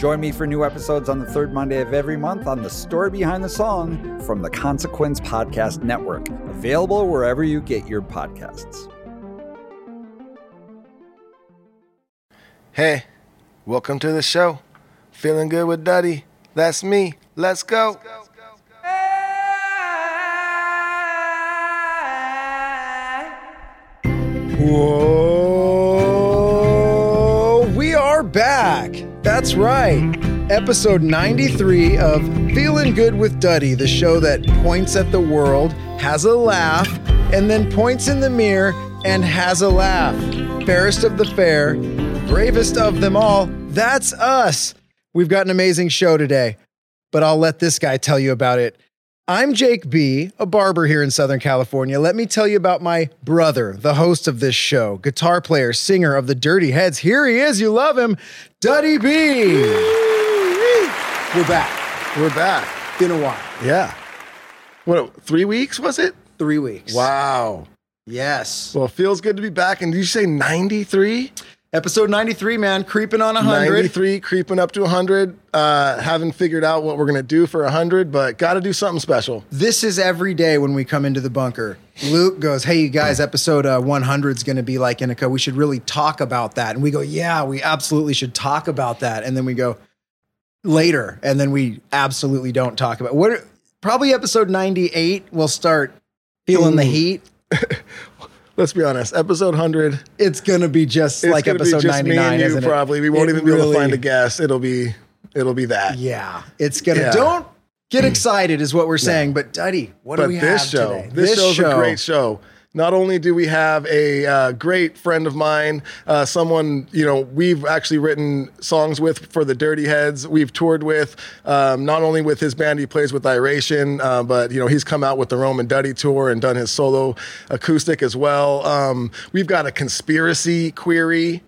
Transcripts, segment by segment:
Join me for new episodes on the third Monday of every month on The Story Behind the Song from the Consequence Podcast Network, available wherever you get your podcasts. Hey, welcome to the show. Feeling good with Duddy. That's me. Let's go. Whoa, we are back. That's right. Episode 93 of Feeling Good with Duddy, the show that points at the world, has a laugh, and then points in the mirror and has a laugh. Fairest of the fair, bravest of them all, that's us. We've got an amazing show today, but I'll let this guy tell you about it. I'm Jake B., a barber here in Southern California. Let me tell you about my brother, the host of this show, guitar player, singer of the Dirty Heads. Here he is. You love him, Duddy B. We're back. We're back. Been a while. Yeah. What, three weeks was it? Three weeks. Wow. Yes. Well, it feels good to be back. And did you say 93? Episode 93, man, creeping on 100. 93, creeping up to 100. Uh, haven't figured out what we're going to do for 100, but got to do something special. This is every day when we come into the bunker. Luke goes, Hey, you guys, episode uh, 100 is going to be like Inika. We should really talk about that. And we go, Yeah, we absolutely should talk about that. And then we go, Later. And then we absolutely don't talk about what. Probably episode 98, we'll start feeling the heat. Let's be honest. Episode 100. It's going to be just It's like gonna episode be just 99, me and you, isn't it? probably. We won't It even be able to find a guest. It'll be, it'll be that. Yeah, it's gonna. Yeah. Don't get excited, is what we're saying. But Duddy, what but do we this have show, today? this, show's a great show. Not only do we have a uh, great friend of mine, uh, someone you know we've actually written songs with for the Dirty Heads. We've toured with, um, not only with his band he plays with Iration, uh, but you know he's come out with the Roman Duddy tour and done his solo acoustic as well. Um, we've got a conspiracy query.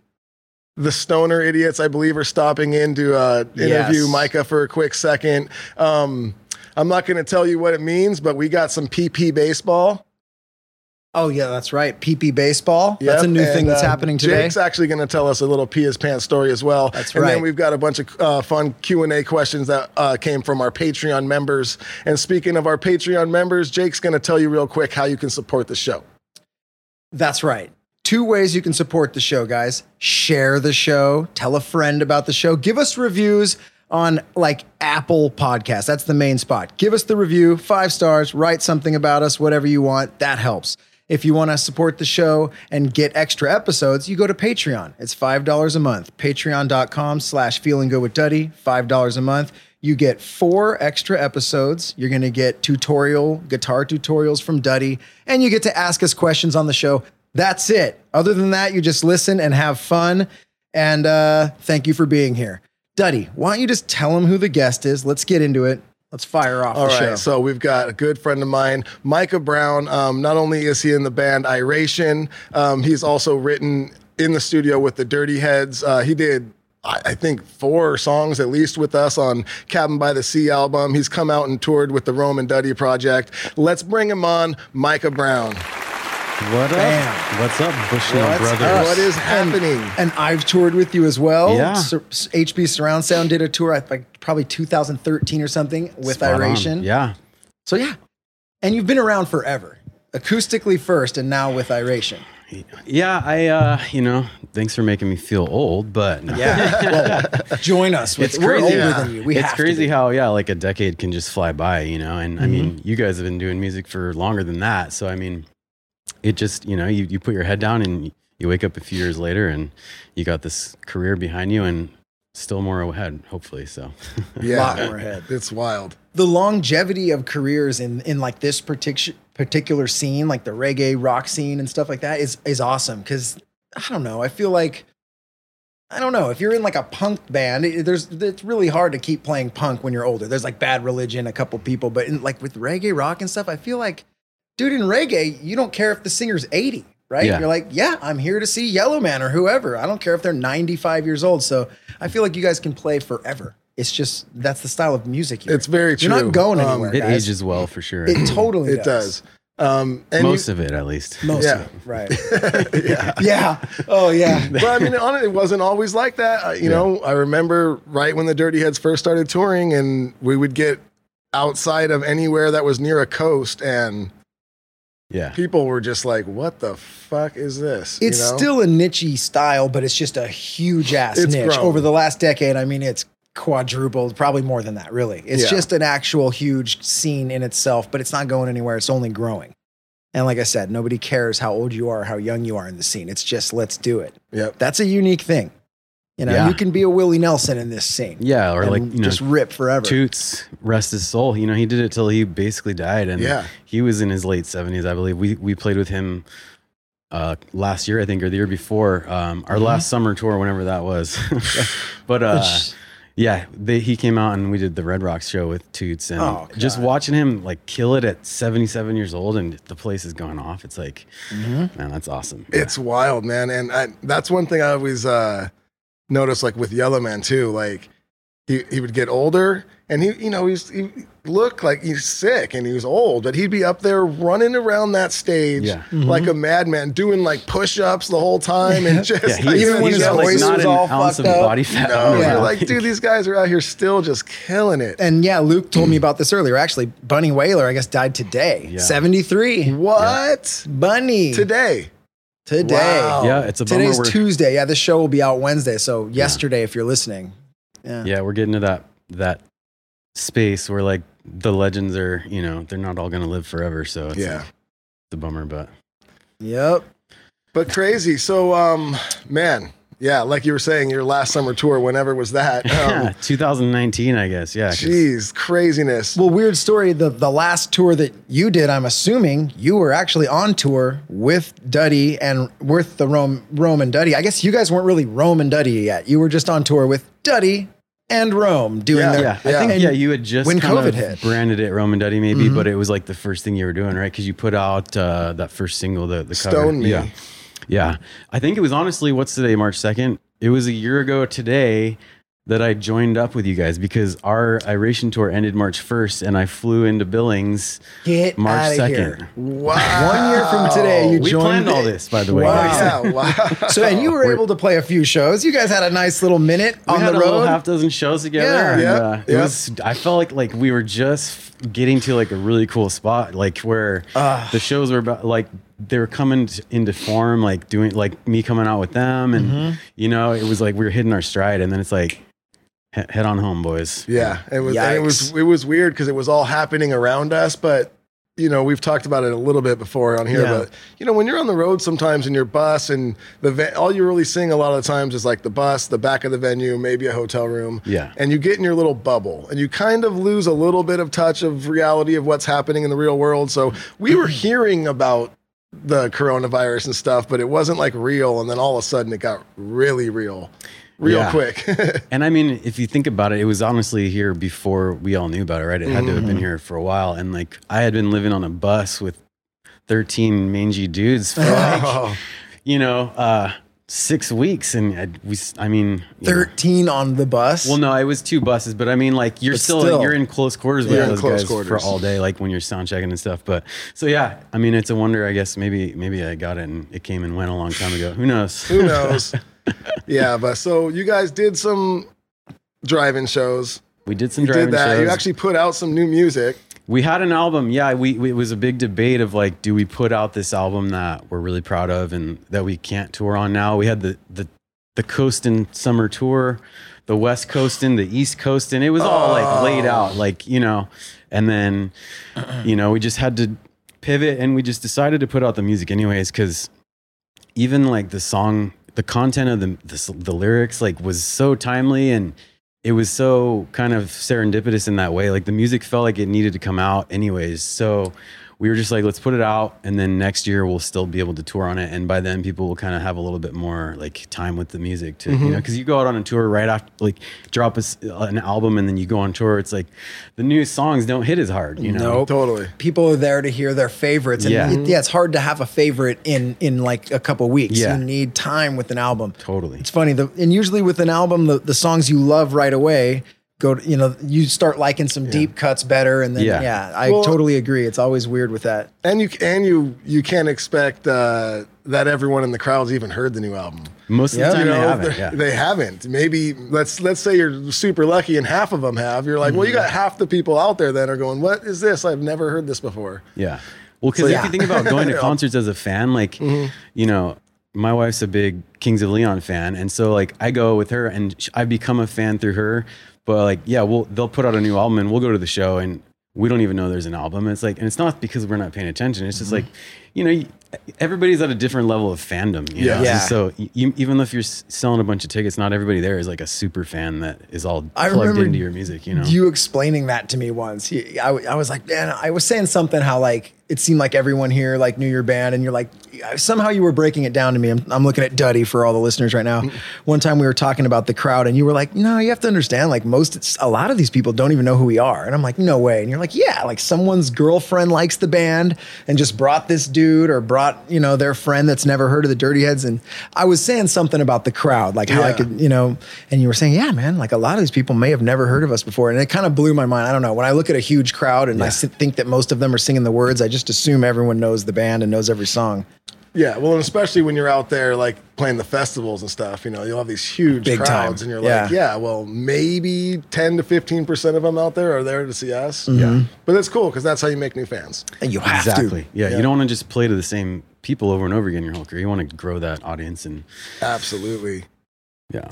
The stoner idiots, I believe, are stopping in to uh, interview Yes. Micah for a quick second. Um, I'm not going to tell you what it means, but we got some PP baseball. Oh yeah, that's right. PP baseball. that's a new and, thing that's uh, happening today. Jake's actually going to tell us a little pee his pants story as well. That's and right. then we've got a bunch of uh, fun Q and A questions that uh, came from our Patreon members. And speaking of our Patreon members, Jake's going to tell you real quick how you can support the show. That's right. Two ways you can support the show, guys. Share the show, tell a friend about the show, give us reviews on like Apple Podcasts. That's the main spot. Give us the review, five stars, write something about us, whatever you want. That helps. If you want to support the show and get extra episodes, you go to Patreon. It's $5 a month. Patreon.com slash feeling good with Duddy, $5 a month. You get four extra episodes. You're going to get tutorial, guitar tutorials from Duddy, and you get to ask us questions on the show. That's it. Other than that, you just listen and have fun. And uh, thank you for being here. Duddy, why don't you just tell them who the guest is? Let's get into it. Let's fire off All right, show. so we've got a good friend of mine, Micah Brown. Um, not only is he in the band Iration, um, he's also written in the studio with the Dirty Heads. Uh, he did. I I think four songs at least with us on Cabin by the Sea album. He's come out and toured with the Roman Duddy Project. Let's bring him on, Micah Brown. What up? Bam. What's up, Bushnell What's brothers? up? What is happening? And I've toured with you as well. Yeah. Sur- HB Surround Sound did a tour, I think probably 2013 or something with Spot on. Iration. Yeah. So yeah. And you've been around forever. Acoustically first and now with Iration. Yeah, I, uh, you know, thanks for making me feel old, but Yeah. well, join us. With, it's we're crazy. older than you. We it's have crazy how, yeah, like a decade can just fly by, you know? And I mean, Mm-hmm. you guys have been doing music for longer than that. So, I mean, it just, you know, you, you put your head down and you wake up a few years later and you got this career behind you and still more ahead, hopefully. So, Yeah, lot more ahead. It's wild. the longevity of careers in in like this particular particular scene, like the reggae rock scene and stuff like that, is is awesome. Because I don't know, I feel like I don't know if you're in like a punk band, it, there's it's really hard to keep playing punk when you're older. There's like Bad Religion, a couple people, but in, like with reggae rock and stuff, I feel like dude, in reggae, you don't care if the singer's 80, right? Yeah. You're like, yeah, I'm here to see Yellowman or whoever. I don't care if they're 95 years old. So I feel like you guys can play forever. It's just that's the style of music. You're It's very true. You're not going Um, anywhere. It guys. ages well for sure. It totally It does. Um, and Most you, of it, at least. Most Yeah. of it, right? yeah. Yeah. Oh yeah. but I mean, honestly, it wasn't always like that. Uh, you know, I remember right when the Dirty Heads first started touring, and we would get outside of anywhere that was near a coast, and Yeah. people were just like, "What the fuck is this?" You It's know? still a nichey style, but it's just a huge ass It's niche. grown. Over the last decade, I mean, it's quadrupled, probably more than that, really. It's Yeah. just an actual huge scene in itself, but it's not going anywhere. It's only growing. And like I said, nobody cares how old you are, how young you are in the scene. It's just let's do it. Yep. That's a unique thing. You know, Yeah. you can be a Willie Nelson in this scene. Yeah, or like you know, just rip forever. Toots, rest his soul. You know, he did it till he basically died, and Yeah. he was in his late seventies, I believe. We we played with him uh, last year, I think, or the year before. Um, our last summer tour, whenever that was. but uh, yeah, they, he came out and we did the Red Rocks show with Toots, and Oh, just watching him like kill it at seventy seven years old, and the place is going off. It's like, man, that's awesome. It's wild, man, and I, that's one thing I always uh, noticed, like with Yellowman too. Like he he would get older, and he you know he's he looked like he's sick and he was old, but he'd be up there running around that stage Yeah. Mm-hmm. like a madman, doing like push ups the whole time, and just yeah, like, he's, Even when he's his got, like, not was all fucked up. body fat. no, on you're Yeah. like, dude, these guys are out here still just killing it. And yeah, Luke told me about this earlier. Actually, Bunny Wailer, I guess, died today. Yeah. 73. what Bunny. today? Today. Wow. yeah, it's a bummer. Today's we're- Tuesday. Yeah, this show will be out Wednesday. So yesterday, if you're listening. Yeah. yeah we're getting to that that space where like the legends are you know they're not all gonna live forever so it's Yeah. the bummer but Yep. But crazy. So, um, man, yeah, like you were saying, your last summer tour, whenever was that? Um, 2019 i guess Yeah. Jeez, craziness. Well, weird story. The the last tour that you did, I'm assuming you were actually on tour with Duddy and with the Rome Rome and Duddy. I guess you guys weren't really Rome and Duddy yet. You were just on tour with Duddy and Rome doing Yeah. their yeah, Yeah. I think And yeah, you had just when kind COVID of hit. branded it Rome and Duddy maybe, but it was like the first thing you were doing, right? Because you put out uh, that first single, the the cover. Stone Me. Yeah, yeah. I think it was honestly what's today, March second. It was a year ago today that I joined up with you guys because our Iration tour ended March first, and I flew into Billings Get March second. here. Wow. One year from today, you We joined. planned all this, by the way. Wow. Yeah, wow. So and you were able to play a few shows. You guys had a nice little minute we on had the a little road. half dozen shows together. Yeah. and, Yeah, uh, it yeah. was. I felt like like we were just getting to like a really cool spot, like where Ah. the shows were about like they were coming into form, like doing like me coming out with them, and Mm-hmm. you know it was like we were hitting our stride, and then it's like he- head on home, boys. Yeah, it was. And it was. It was weird because it was all happening around us, but you know we've talked about it a little bit before on here. Yeah. But you know when you're on the road sometimes in your bus and the ve- all you're really seeing a lot of the times is like the bus, the back of the venue, maybe a hotel room. Yeah. and you get in your little bubble and you kind of lose a little bit of touch of reality of what's happening in the real world. So we were hearing about the coronavirus and stuff, but it wasn't like real. And then all of a sudden it got really real, real Yeah. quick. And I mean, if you think about it, it was honestly here before we all knew about it, right? It had to have Mm-hmm. been here for a while, and like I had been living on a bus with thirteen mangy dudes for like Oh, you know, uh, six weeks, and I, we, I mean, you know. Thirteen on the bus. Well, no, it was two buses, but I mean, like you're still, still. you're in close quarters with You're those guys quarters. for all day, like when you're sound checking and stuff. But so yeah, I mean, it's a wonder. I guess maybe maybe I got it and it came and went a long time ago. Who knows? who knows? yeah, but so you guys did some drive-in shows. we did some You driving did that. shows. You actually put out some new music. We had an album. Yeah, we, we it was a big debate of like, do we put out this album that we're really proud of and that we can't tour on now? We had the the the Coastin summer tour, the West coast and the East coast, and It was all like oh. laid out, like you know, and then you know we just had to pivot and we just decided to put out the music anyways because even like the song, the content of the, the the lyrics like was so timely and it was so kind of serendipitous in that way. Like the music felt like it needed to come out anyways. So we were just like, let's put it out, and then next year we'll still be able to tour on it, and by then people will kind of have a little bit more like time with the music to, Mm-hmm. you know, because you go out on a tour right after, like, drop a s an album, and then you go on tour. It's like the new songs don't hit as hard, you know. Nope. Totally. People are there to hear their favorites, and Yeah. it- yeah, it's hard to have a favorite in in like a couple weeks. Yeah. You need time with an album. Totally. It's funny, the, and usually with an album, the, the songs you love right away go to, you know, you start liking some deep cuts better. And then, yeah, Yeah. I Well- totally agree. It's always weird with that. And you and you you can't expect uh, that everyone in the crowd's even heard the new album. Most of Yeah. the time You they haven't. they- Yeah. they haven't. Maybe let's let's say you're super lucky and half of them have. You're like, well, you got half the people out there that are going, "What is this? I've never heard this before." Yeah. Well, because yeah. if you think about going to concerts as a fan, like, you know, my wife's a big Kings of Leon fan, and so like I go with her, and sh- I become a fan through her. But like, yeah, we'll they'll put out a new album, and we'll go to the show, and we don't even know there's an album. It's like, and it's not because we're not paying attention. It's just mm-hmm. like, you know, everybody's at a different level of fandom. You Yeah. know? Yeah. So you, even if you're selling a bunch of tickets, not everybody there is like a super fan that is all I plugged into your music. You know. You explaining that to me once. He, I, w- I was like, man, I was saying something how like it seemed like everyone here like knew your band, and you're like, somehow you were breaking it down to me. I'm, I'm looking at Duddy for all the listeners right now. Mm-hmm. One time we were talking about the crowd, and you were like, no, you have to understand, like most, it's, a lot of these people don't even know who we are, and I'm like, no way, and you're like, yeah, like someone's girlfriend likes the band and just brought this dude or brought you know their friend that's never heard of the Dirty Heads, and I was saying something about the crowd, like how I could you know, and you were saying, yeah, man, like a lot of these people may have never heard of us before. And it kind of blew my mind. I don't know. When I look at a huge crowd and I think that most of them are singing the words, I just assume everyone knows the band and knows every song. Yeah, well, and especially when you're out there like playing the festivals and stuff, you know, you'll have these huge Big crowds, time. and you're Yeah. like, yeah, well, maybe 10 to 15 percent of them out there are there to see us. Mm-hmm. Yeah, but that's cool because that's how you make new fans. And you have Exactly. to. Yeah, Yeah. You don't want to just play to the same people over and over again your whole career. You want to grow that audience and Absolutely. yeah.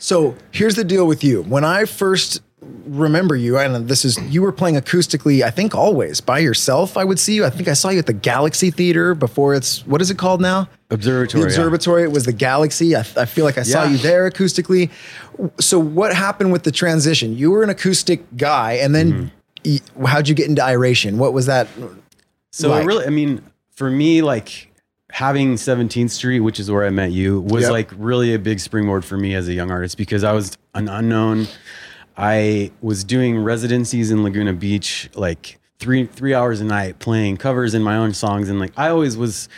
So here's the deal with you. When I first remember you, and this is you were playing acoustically, I think always by yourself. I would see you. I think I saw you at the Galaxy Theater before it's what is it called now? Observatory. The yeah. observatory. It was the Galaxy. I, I feel like I saw you there acoustically. So what happened with the transition? You were an acoustic guy, and then mm-hmm. y- how'd you get into iration? What was that? So like? really, I mean, for me, like having 17th Street, which is where I met you, was Yep. like really a big springboard for me as a young artist because I was an unknown. I was doing residencies in Laguna Beach, like three three hours a night, playing covers in my own songs, and like I always was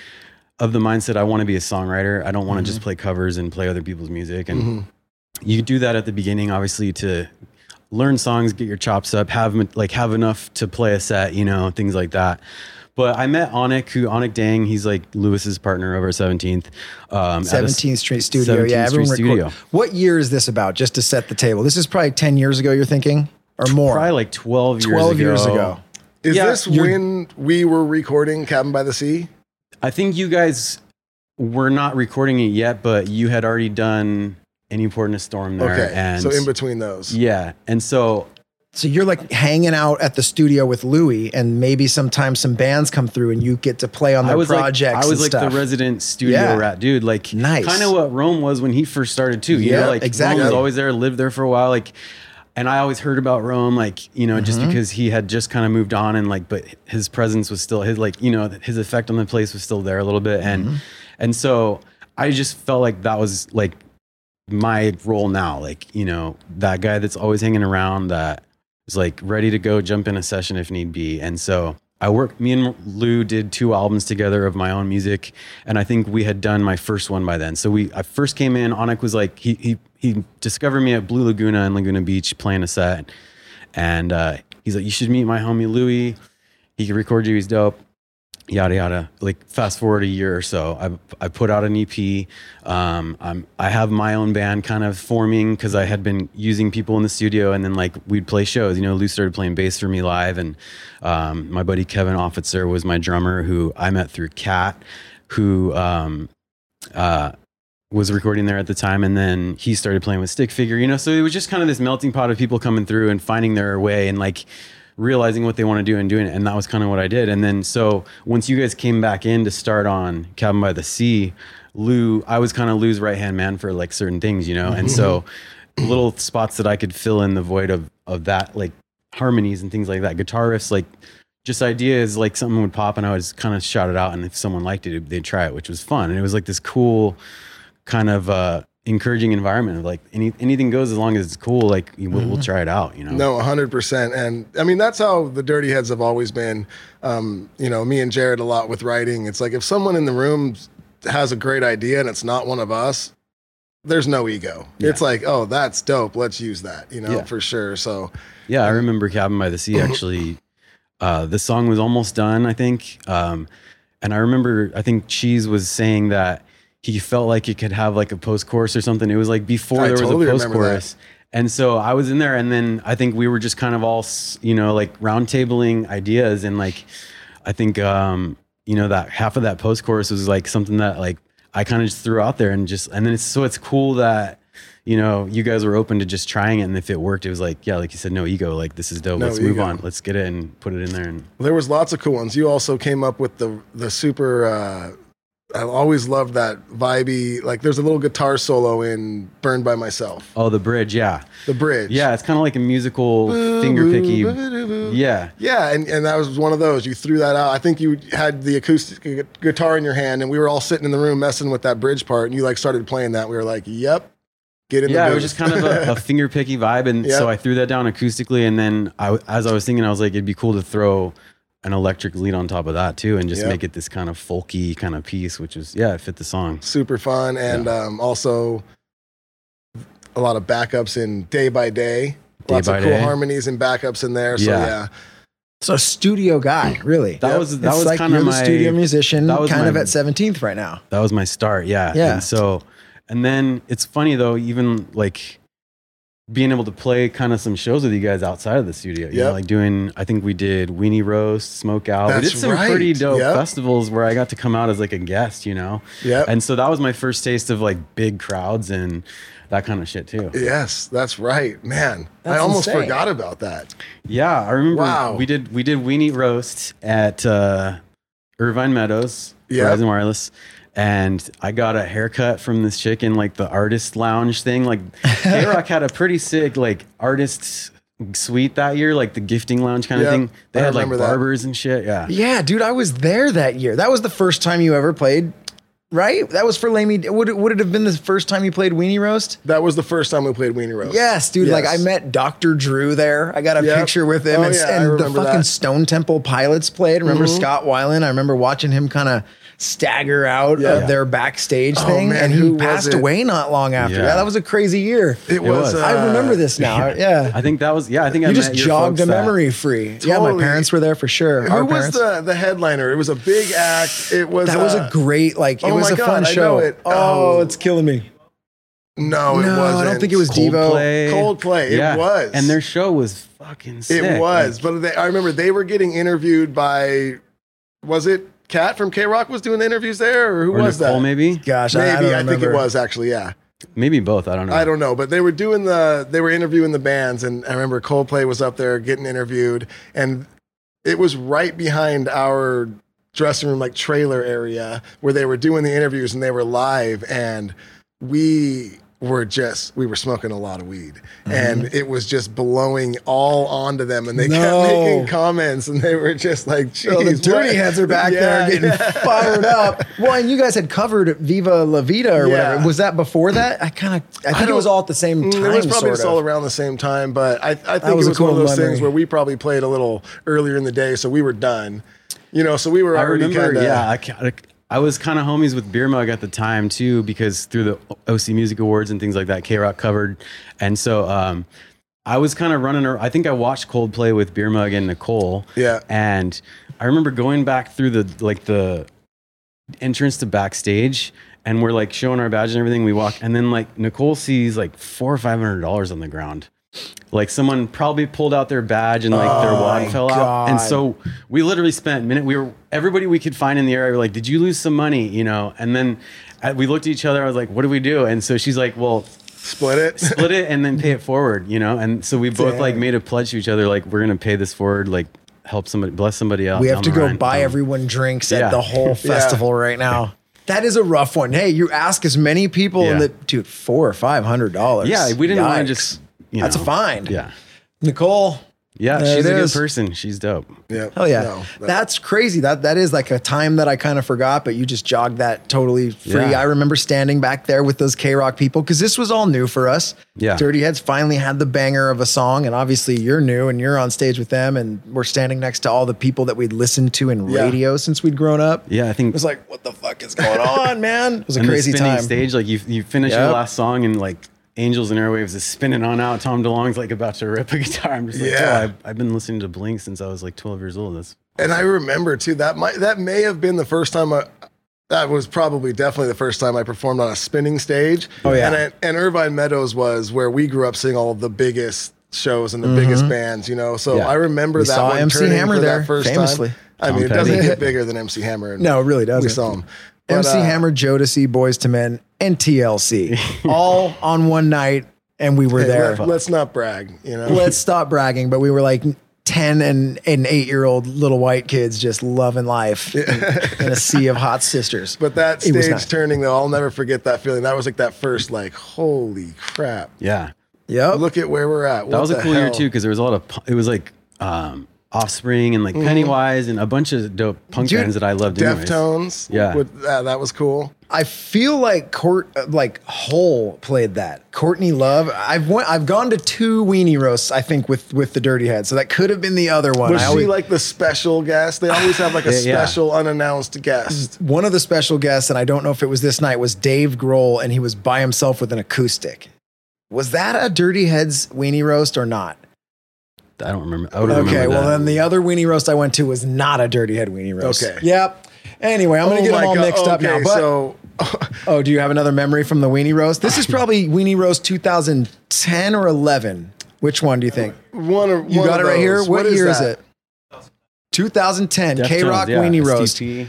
of the mindset I want to be a songwriter. I don't want to just mm-hmm. play covers and play other people's music. And mm-hmm. you do that at the beginning, obviously, to learn songs, get your chops up, have like have enough to play a set, you know, things like that. But I met Onik, who Onik Dang, he's like Lewis's partner over at 17th. Um, at a s- 17th Street Studio. 17th yeah, Street everyone Studio. What year is this about? Just to set the table. This is probably 10 years ago. You're thinking, or more? Probably like 12 years 12 ago. years ago. Is Yeah, this when we were recording Cabin by the Sea? I think you guys were not recording it yet, but you had already done Any Port in a Storm there. Okay, And so in between those. Yeah. And so So you're like hanging out at the studio with Louis, and maybe sometimes some bands come through, and you get to play on their I projects. like I was like stuff. the resident studio Yeah. rat dude. Like Nice. kind of what Rome was when he first started too. You Yeah, know, like exactly. Rome was always there, lived there for a while. Like and I always heard about Rome, like, you know, just Mm-hmm. because he had just kind of moved on and like, but his presence was still his like, you know, his effect on the place was still there a little bit. And Mm-hmm. and so I just felt like that was like my role now. Like, you know, that guy that's always hanging around that was like ready to go jump in a session if need be. And so I worked, me and Lou did two albums together of my own music. And I think we had done my first one by then. So we, I first came in, Onik was like, he, he, he discovered me at Blue Laguna in Laguna Beach playing a set. And uh, he's like, you should meet my homie Louie. He can record you. He's dope yada yada. Like fast forward a year or so, I I put out an EP. Um, I'm I have my own band kind of forming because I had been using people in the studio, and then like we'd play shows. You know, Lou started playing bass for me live, and um, my buddy Kevin Offitzer was my drummer, who I met through Cat, who um, uh, was recording there at the time, and then he started playing with Stick Figure. You know, so it was just kind of this melting pot of people coming through and finding their way, and like realizing what they want to do and doing it. And that was kind of what I did. And then so once you guys came back in to start on Cabin by the Sea, Lou, I was kind of Lou's right hand man for like certain things, you know? And so little spots that I could fill in the void of of that, like harmonies and things like that. Guitar riffs, like just ideas like something would pop and I would just kind of shout it out and if someone liked it they'd try it which was fun and it was like this cool kind of uh encouraging environment of like any, anything goes as long as it's cool like we'll, Mm-hmm. we'll try it out you know No, 100%. And I mean, that's how the Dirty Heads have always been. Um, you know, me and Jared a lot with writing. It's like if someone in the room has a great idea and it's not one of us, there's no ego. It's like, oh, that's dope. Let's use that, you know, Yeah. for sure. So, Yeah, I remember Cabin by the Sea actually. Uh, the song was almost done, I think. Um, and I remember, I think Cheese was saying that he felt like it could have like a post chorus or something. It was like before I there totally was a post chorus. And so I was in there, and then I think we were just kind of all, you know, like roundtabling ideas. And like, I think, um, you know, that half of that post chorus was like something that like I kind of just threw out there and just, and then it's so it's cool that, you know, you guys were open to just trying it. And if it worked, it was like, yeah, like you said, no ego. Like, this is dope. No Let's move on. Let's get it and put it in there. And there was lots of cool ones. You also came up with the the super uh I always loved that vibey like there's a little guitar solo in Burned by Myself. oh, the bridge. Yeah. The bridge. Yeah. It's kind of like a musical finger picky. Yeah. Yeah, and, and that was one of those. You threw that out. I think you had the acoustic guitar in your hand, and we were all sitting in the room messing with that bridge part, and you like started playing that. We were like, "Yep, get in." The." Yeah, the it was just kind of a, a finger picky vibe, and Yeah. so I threw that down acoustically, and then I, as I was thinking, I was like, it'd be cool to throw an electric lead on top of that too, and just Yep. make it this kind of folky kind of piece, which is yeah, it fit the song. super fun, and um, also a lot of backups in Day by Day. Day Lots by of cool Day. harmonies and backups in there. So Yeah. yeah, So studio guy, really. That Yep. was that it's was like kind of the my studio musician, that was kind my- of at 17th right now. that was my start yeah Yeah. and so and then it's funny though even like being able to play kind of some shows with you guys outside of the studio you know like doing i think we did weenie roast smoke out we That's did some right. pretty dope Yep. festivals where i got to come out as like a guest you know Yeah. and so that was my first taste of like big crowds and that kind of shit too yes, that's right, man. I almost insane. forgot about that. yeah i remember Wow. we did we did weenie roast at uh irvine meadows Yep. verizon wireless and I got a haircut from this chick in like the artist lounge thing. Like KROQ had a pretty sick like artist suite that year, like the gifting lounge kind Yep. of thing. They I had like remember that. barbers and shit. Yeah. Yeah, dude, I was there that year. That was the first time you ever played, right? That was for Lamy. Would it, would it have been the first time you played Weenie Roast? That was the first time we played Weenie Roast. Yes, dude. Like I met Dr. Drew there. I got a Yep. picture with him, Oh, and, yeah, I and the fucking that. Mm-hmm. Stone Temple Pilots played. Remember Scott Weiland? I remember watching him kind of stagger out Yeah. of their backstage Oh, thing, man, and he passed away not long after. Yeah. Yeah, that was a crazy year. It was. was. uh, I remember this now. Yeah. I think that was yeah. I think I you just jogged a folks that- memory free. Yeah, my parents were there for sure. Who Our was parents. the the headliner? It was a big act. It was. That was uh, a great, like, it oh was my a God, fun I know show. it. Oh, Oh. it's killing me. No, it No, wasn't. I don't think it was Devo. Coldplay. Coldplay. It Yeah. was. and their show was fucking sick. It was, Like, but they, I remember they were getting interviewed by. Was it Kat from KROQ was doing the interviews there, or who or was Nicole, that? maybe, Gosh, I, I, Maybe don't I, think it remember. was actually. Yeah, maybe both. I don't know. I don't know, but they were doing the they were interviewing the bands, and I remember Coldplay was up there getting interviewed, and it was right behind our dressing room like trailer area where they were doing the interviews and they were live and we were just we were smoking a lot of weed and it was just blowing all onto them and they kept making comments and they were just like Oh, the dirty what?" heads are back Yeah, there getting yeah. fired up. Well, and you guys had covered Viva La Vida or Yeah. whatever. Was that before that? I kind of, I think it was all at the same Mm, time. It was probably just of. all around the same time, but I, I think it was was, a one of those memory. things where we probably played a little earlier in the day, so we were done. You know, so we were I already kind of yeah, I, ca- I was kind of homies with Beer Mug at the time too, because through the OC Music Awards and things like that, KROQ covered, and so um, I was kind of running. ar- I think I watched Coldplay with Beer Mug and Nicole, Yeah. and I remember going back through the like the entrance to backstage, and we're like showing our badge and everything. We walk, and then like Nicole sees like four or five hundred dollars on the ground. Like someone probably pulled out their badge and like their Oh wad my fell out, and so we literally spent a minute. We were everybody we could find in the area. We were like, "Did you lose some money?" You know, and then uh, we looked at each other. I was like, "What do we do?" And so she's like, "Well, split it. split it and then pay it forward." You know, and so we both like made a pledge to each other, like we're gonna pay this forward, like help somebody, bless somebody else. We have to go line. buy Um, everyone drinks at Yeah. the whole festival right now. That is a rough one. Hey, you ask as many people, and Yeah. the dude, four or five hundred dollars. Yeah, we didn't want to just. You That's a find. Yeah. Nicole, Yeah, she's it a good is. person. She's dope. Yeah. Hell yeah. No, that- That's crazy. That that is like a time that I kind of forgot, but you just jogged that totally free. Yeah. I remember standing back there with those KROQ people because this was all new for us. Yeah. Dirty Heads finally had the banger of a song, and obviously you're new and you're on stage with them, and we're standing next to all the people that we'd listened to in Yeah. radio since we'd grown up. Yeah, I think It was like, what the fuck is going on, man? It was a and crazy the spinning time. stage, like you you finish Yep. your last song and like Angels and Airwaves is spinning on out. Tom DeLonge's like about to rip a guitar. I'm just like, Yeah. yeah, I've, I've been listening to Blink since I was like 12 years old. That's And I remember too that might that may have been the first time I. That was probably definitely the first time I performed on a spinning stage. Oh, yeah. and it, and Irvine Meadows was where we grew up seeing all of the biggest shows and the biggest bands. You know, so Yeah. I remember Mm-hmm. We that saw one MC Hammer for there, that first famously. time. I Tom mean, it Petty. doesn't get bigger than MC Hammer. No, it really doesn't. We saw him. But, MC uh, Hammer, Jodeci, Boyz II Men, and TLC, all on one night, and we were hey, there. let, us not brag. You know, Let's stop bragging, but we were like 10 and, and 8 year old little white kids just loving life in, in a sea of hot sisters. But that It stage nice. turning, though, I'll never forget that feeling. That was like that first, like, holy crap! yeah. Yep. Look at where we're at. That was a cool year too because there was a lot of it was like um, Offspring and like Pennywise and a bunch of dope punk Dude, bands that I loved. anyways. Deftones. Yeah. with, uh, that was cool. I feel like Court, uh, like Hole played that. Courtney Love. I've went, I've gone to two weenie roasts. I think with with the Dirty Head, so that could have been the other one. Was I she always- like the special guest? They always have like a Yeah, yeah. special unannounced guest. one of the special guests, and I don't know if it was this night, was Dave Grohl, and he was by himself with an acoustic. Was that a Dirty Heads weenie roast or not? I don't remember. I would Okay, remember well that. then the other weenie roast I went to was not a Dirty Head weenie roast. Okay. Yep. Anyway, I'm gonna Oh get them my all God. mixed up now. Okay, But so oh, do you have another memory from the weenie roast? This is probably weenie roast 2010 or 11. Which one do you think? Uh, one or You one got it of right here. those. What, year is that? it? 2010 KROQ Deftones, yeah, weenie roast. STP.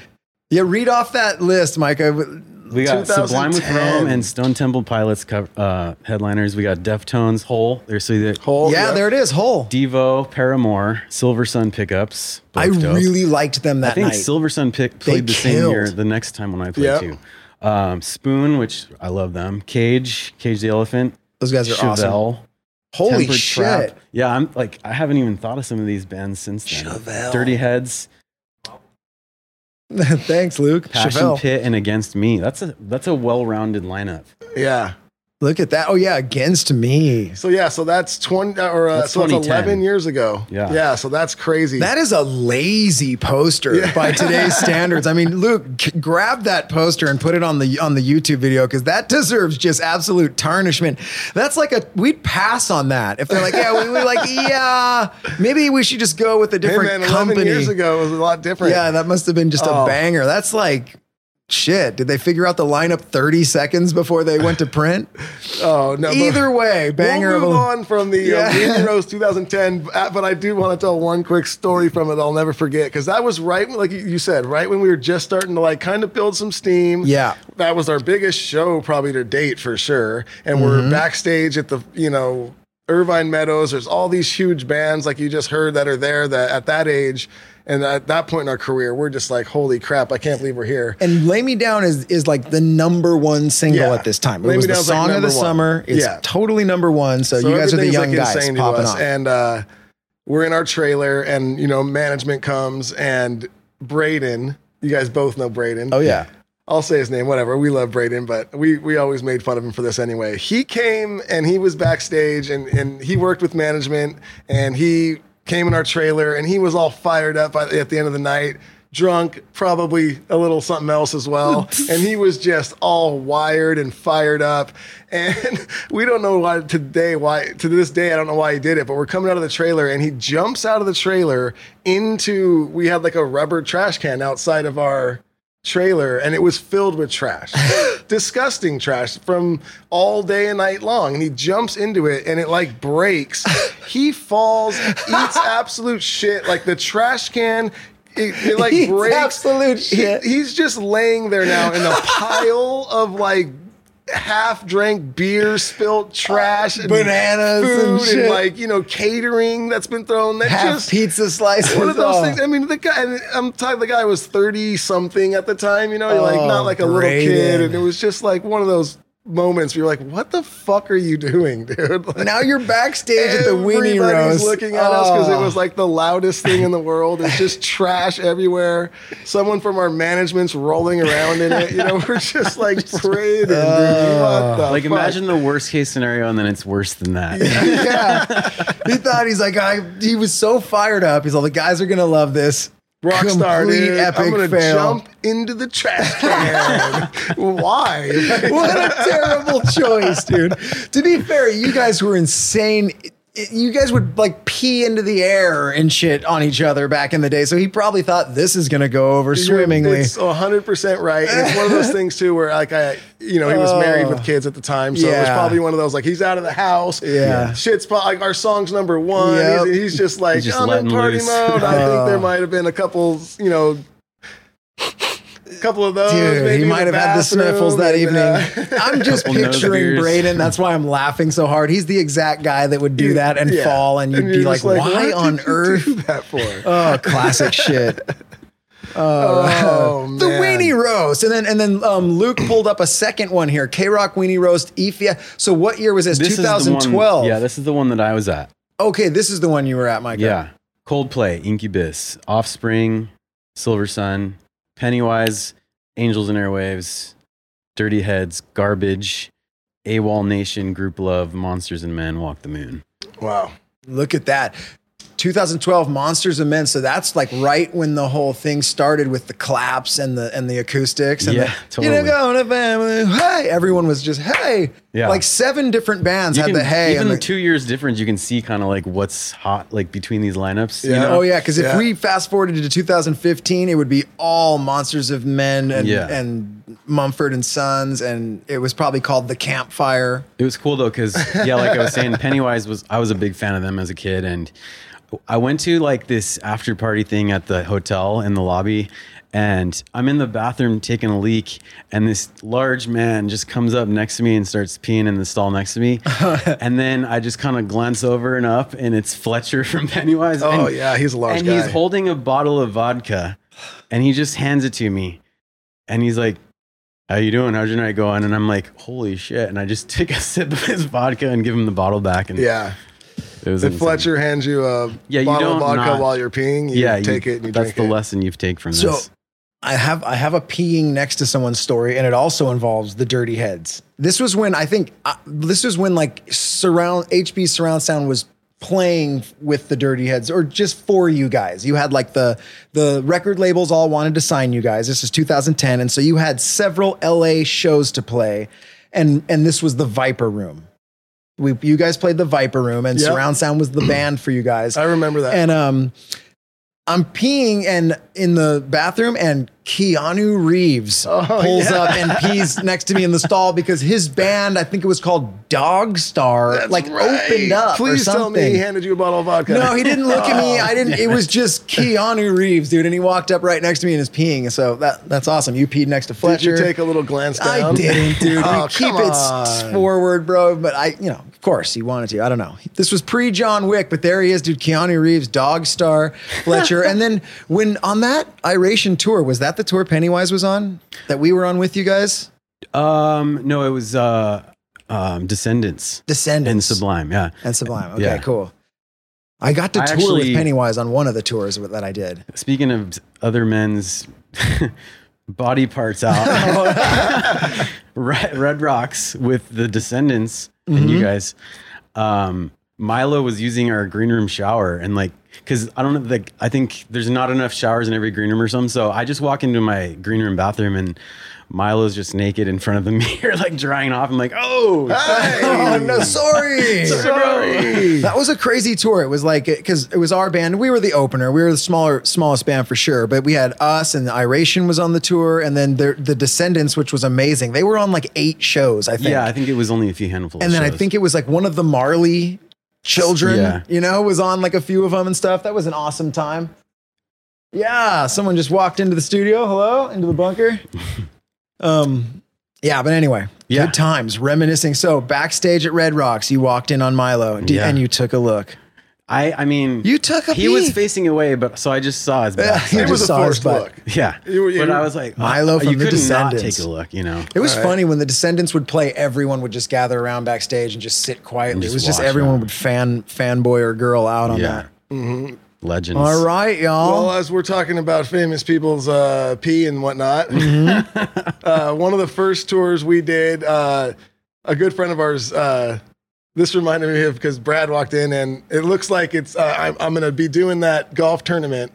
Yeah, read off that list, Micah. We got Sublime with 2010. Rome and Stone Temple Pilots co- uh, headliners. We got Deftones, Hole. There's so the Hole, yeah, there it is. Hole. Devo, Paramore, Silversun Pickups. both I dope. really liked them that I think night. Silver Sun pick, played the same year the next time when I played Yep. too. Um, Spoon, which I love them. Cage, Cage the Elephant. Those guys are awesome. Chevelle. Holy Tempered shit. Trap. Yeah, I'm like I haven't even thought of some of these bands since then. Chevelle. Dirty Heads, Thanks, Luke. Passion Chevelle. Pit, and Against Me. That's a that's a well-rounded lineup. Yeah. Look at that. Oh yeah, against me. So yeah, so that's twenty or uh, That's so it's eleven years ago. Yeah. Yeah. So that's crazy. That is a lazy poster Yeah. by today's standards. I mean, Luke, c- grab that poster and put it on the on the YouTube video because that deserves just absolute tarnishment. That's like a we'd pass on that if they're like, yeah, we, we like, yeah, maybe we should just go with a hey different man, eleven company. years ago it was a lot different. Yeah, that must have been just a Oh. banger. That's like. Shit, did they figure out the lineup 30 seconds before they went to print? Oh no. Either way, banger We'll move of a on from the Yeah. uh, Roast 2010, uh, but I do want to tell one quick story from it. I'll never forget because that was right, like you said, right when we were just starting to like kind of build some steam. Yeah. that was our biggest show probably to date for sure. And we're Mm-hmm. backstage at the you know Irvine Meadows. There's all these huge bands like you just heard that are there that at that age. And at that point in our career, we're just like, holy crap, I can't believe we're here. And Lay Me Down is is like the number one single Yeah. at this time. It Lay Me was the Down's, like, song of the one. summer. It's Yeah. totally number one. So, So you guys are the young like, guys popping off. And uh, we're in our trailer, and you know, management comes, and Braden. You guys both know Braden. oh yeah. I'll say his name, whatever. We love Braden, but we we always made fun of him for this anyway. He came and he was backstage and and he worked with management and he came in our trailer and he was all fired up by, at the end of the night, drunk, probably a little something else as well. and he was just all wired and fired up. And we don't know why today, why to this day, I don't know why he did it, but we're coming out of the trailer and he jumps out of the trailer into we had like a rubber trash can outside of our trailer and it was filled with trash. Disgusting trash from all day and night long. And he jumps into it and it like breaks. He falls, eats absolute shit. Like the trash can, it, it like breaks. absolute He- shit. he's just laying there now in a pile of like half drank beer, spilt trash, and Bananas and food, and, shit. like you know catering that's been thrown. That Half just pizza slices. one of those Oh. things. I mean, the guy. and I'm talking. The guy was thirty something at the time. You know, like Oh, not like a little kid, and it was just like one of those moments where you're like, what the fuck are you doing, dude? Like, Now you're backstage at the weenie everybody's roast. looking at us because it Oh. was like the loudest thing in the world. It's just trash everywhere. Someone from our management's rolling around in it. You know, we're just like parading, dude. What oh. the like fuck? imagine the worst case scenario and then it's worse than that. yeah. He thought he's like, I, he was so fired up. He's all, the guys are going to love this. Rockstar, dude. epic I'm gonna fail. jump into the trash can. Why? what a terrible choice, dude. To be fair, you guys were insane. You guys would like pee into the air and shit on each other back in the day. So he probably thought this is going to go over swimmingly. It's 100% right. And it's one of those things, too, where, like, I, you know, he was married with oh. kids at the time. So it was probably one of those, like, he's out of the house. Yeah. Shit's probably, like, our song's number one. Yep. He's, he's just like, He's just I'm in party loose. mode. I Oh. think there oh. might have been a couple, you know, couple of those. Dude, maybe he might have had the sniffles that and, evening. uh, I'm just picturing. Braden. That's why I'm laughing so hard. He's the exact guy that would do that and yeah. fall, and you'd you're be like, like, "Why on earth?" do that for? Oh, classic shit. Oh, the man. weenie roast, and then and then um, Luke pulled up a second one here. KROQ weenie roast, Ifia. So what year was this? This is the one- 2012. yeah, this is the one that I was at. okay, this is the one you were at, Mike. Yeah. Coldplay, Incubus, Offspring, Silversun, Pennywise, Angels and Airwaves, Dirty Heads, Garbage, AWOLNATION, Group Love, Monsters and Men, Walk the Moon. Wow. Look at that. 2012 Monsters of Men. So that's like right when the whole thing started with the claps and the and the acoustics. And Yeah, the, You know, totally. going to family. Hey, everyone was just hey. Yeah. Like seven different bands You had can- the hey. even and the, the, two years difference, you can see kind of like what's hot like between these lineups. You know? Oh yeah, because if Yeah. we fast forwarded to 2015, it would be all Monsters of Men and Yeah. and Mumford and Sons, and it was probably called the Campfire. It was cool though, because yeah, like I was saying, Pennywise was I was a big fan of them as a kid, and I went to like this after party thing at the hotel in the lobby, and I'm in the bathroom taking a leak, and this large man just comes up next to me and starts peeing in the stall next to me, and then I just kind of glance over and up, and it's Fletcher from Pennywise. Oh, and, yeah. He's a large and guy. he's holding a bottle of vodka, and he just hands it to me, and he's like. How you doing? How's your night going? And I'm like, holy shit! And I just take a sip of his vodka and give him the bottle back. And yeah. It was If insane. Fletcher hands you a Yeah, you bottle of vodka not- while you're peeing, you yeah, you- take it and you that's drink the it. lesson you've taken from So this. I have I have a peeing next to someone's story, and it also involves the Dirty Heads. This was when I think uh, this was when like surround HB surround sound was playing with the Dirty Heads, or just for you guys. You had like the the record labels all wanted to sign you guys. This is 2010, and so you had several LA shows to play, and and this was the Viper Room. We you guys played the Viper Room, and Yep. surround sound was the band for you guys. I remember that. And um, I'm peeing and in the bathroom, and Keanu Reeves Oh, pulls yeah. up and pees next to me in the stall because his band, I think it was called Dogstar, That's like right. opened up. Please tell me he handed you a bottle of vodka. No, he didn't look at me. Oh. I didn't. It was just Keanu Reeves, dude, and he walked up right next to me and is peeing. So that that's awesome. You peed next to Fletcher. Did you take a little glance down? I didn't, dude. Oh, you keep it on. forward, bro. But I, you know, of course, he wanted to. I don't know. This was pre John Wick, but there he is, dude. Keanu Reeves, Dogstar, Fletcher, and then when on that Iration tour, was that the tour Pennywise was on that we were on with you guys? Um, no, it was uh, um, Descendents Descendents and Sublime. Yeah. and Sublime. Okay, Yeah. cool. I got to I tour with Pennywise on one of the tours that I did. Speaking of other men's body parts out, Red Rocks with the Descendents and Mm-hmm. you guys. Um, Milo was using our green room shower and like, cause I don't know, like, I think there's not enough showers in every green room or something. So I just walk into my green room bathroom and Milo's just naked in front of the mirror, like drying off. I'm like, oh, oh no, sorry. Sorry. That was a crazy tour. It was like because it was our band. We were the opener. We were the smaller, smallest band for sure. But we had us and the Iration was on the tour, and then the, the Descendents, which was amazing. They were on like eight shows, I think. yeah, I think it was only a few handfuls. and then I think it was like one of the Marley children. Yeah. You know, was on like a few of them and stuff. That was an awesome time. Yeah, someone just walked into the studio. Hello, into the bunker. um, yeah, but anyway, Yeah. good times, reminiscing. So backstage at Red Rocks, you walked in on Milo, d- Yeah. and you took a look. I I mean, You took a he was facing away, but so I just saw his back. you It was a forced look. yeah, You you but I was like, Milo oh, from you the couldn't not take a look, you know. It was Right. funny when the Descendents would play. Everyone would just gather around backstage and just sit quietly. And it was just everyone them. would fan fanboy or girl out on yeah, that. Legends. All right, y'all. Well, as we're talking about famous people's uh, pee and whatnot, uh, one of the first tours we did, uh, a good friend of ours, uh, this reminded me of because Brad walked in and it looks like it's, uh, I'm, I'm going to be doing that golf tournament,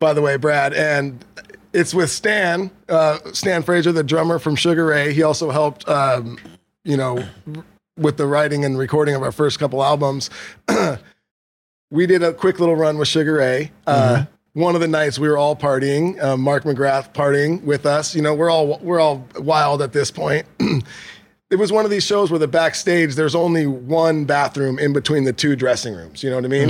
by the way, Brad. And it's with Stan, uh, Stan Frazier, the drummer from Sugar Ray. He also helped, um, you know, with the writing and recording of our first couple albums. we did a quick little run with Sugar Ray. Uh, One of the nights we were all partying, uh, Mark McGrath partying with us. You know, we're all we're all wild at this point. it was one of these shows where the backstage there's only one bathroom in between the two dressing rooms. You know what I mean?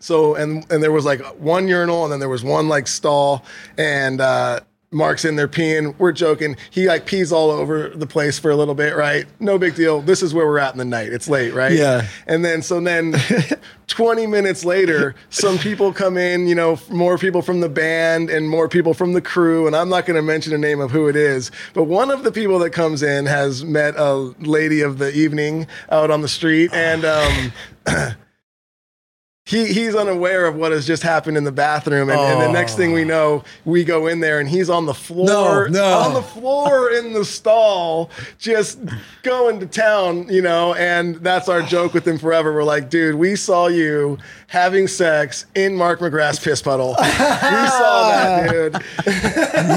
So and and there was like one urinal and then there was one like stall and uh Mark's in there peeing. We're joking. He like pees all over the place for a little bit, right? No big deal. This is where we're at in the night. It's late, right? Yeah. And then so then 20 minutes later, some people come in, you know, more people from the band and more people from the crew. And I'm not going to mention the name of who it is, but one of the people that comes in has met a lady of the evening out on the street. And, um, he he's unaware of what has just happened in the bathroom, and, and the next thing we oh. know, we go in there and he's on the floor, No, no. on the floor in the stall, just going to town, you know. And that's our joke with him forever. We're like, dude, we saw you having sex in Mark McGrath's piss puddle. we saw that, dude.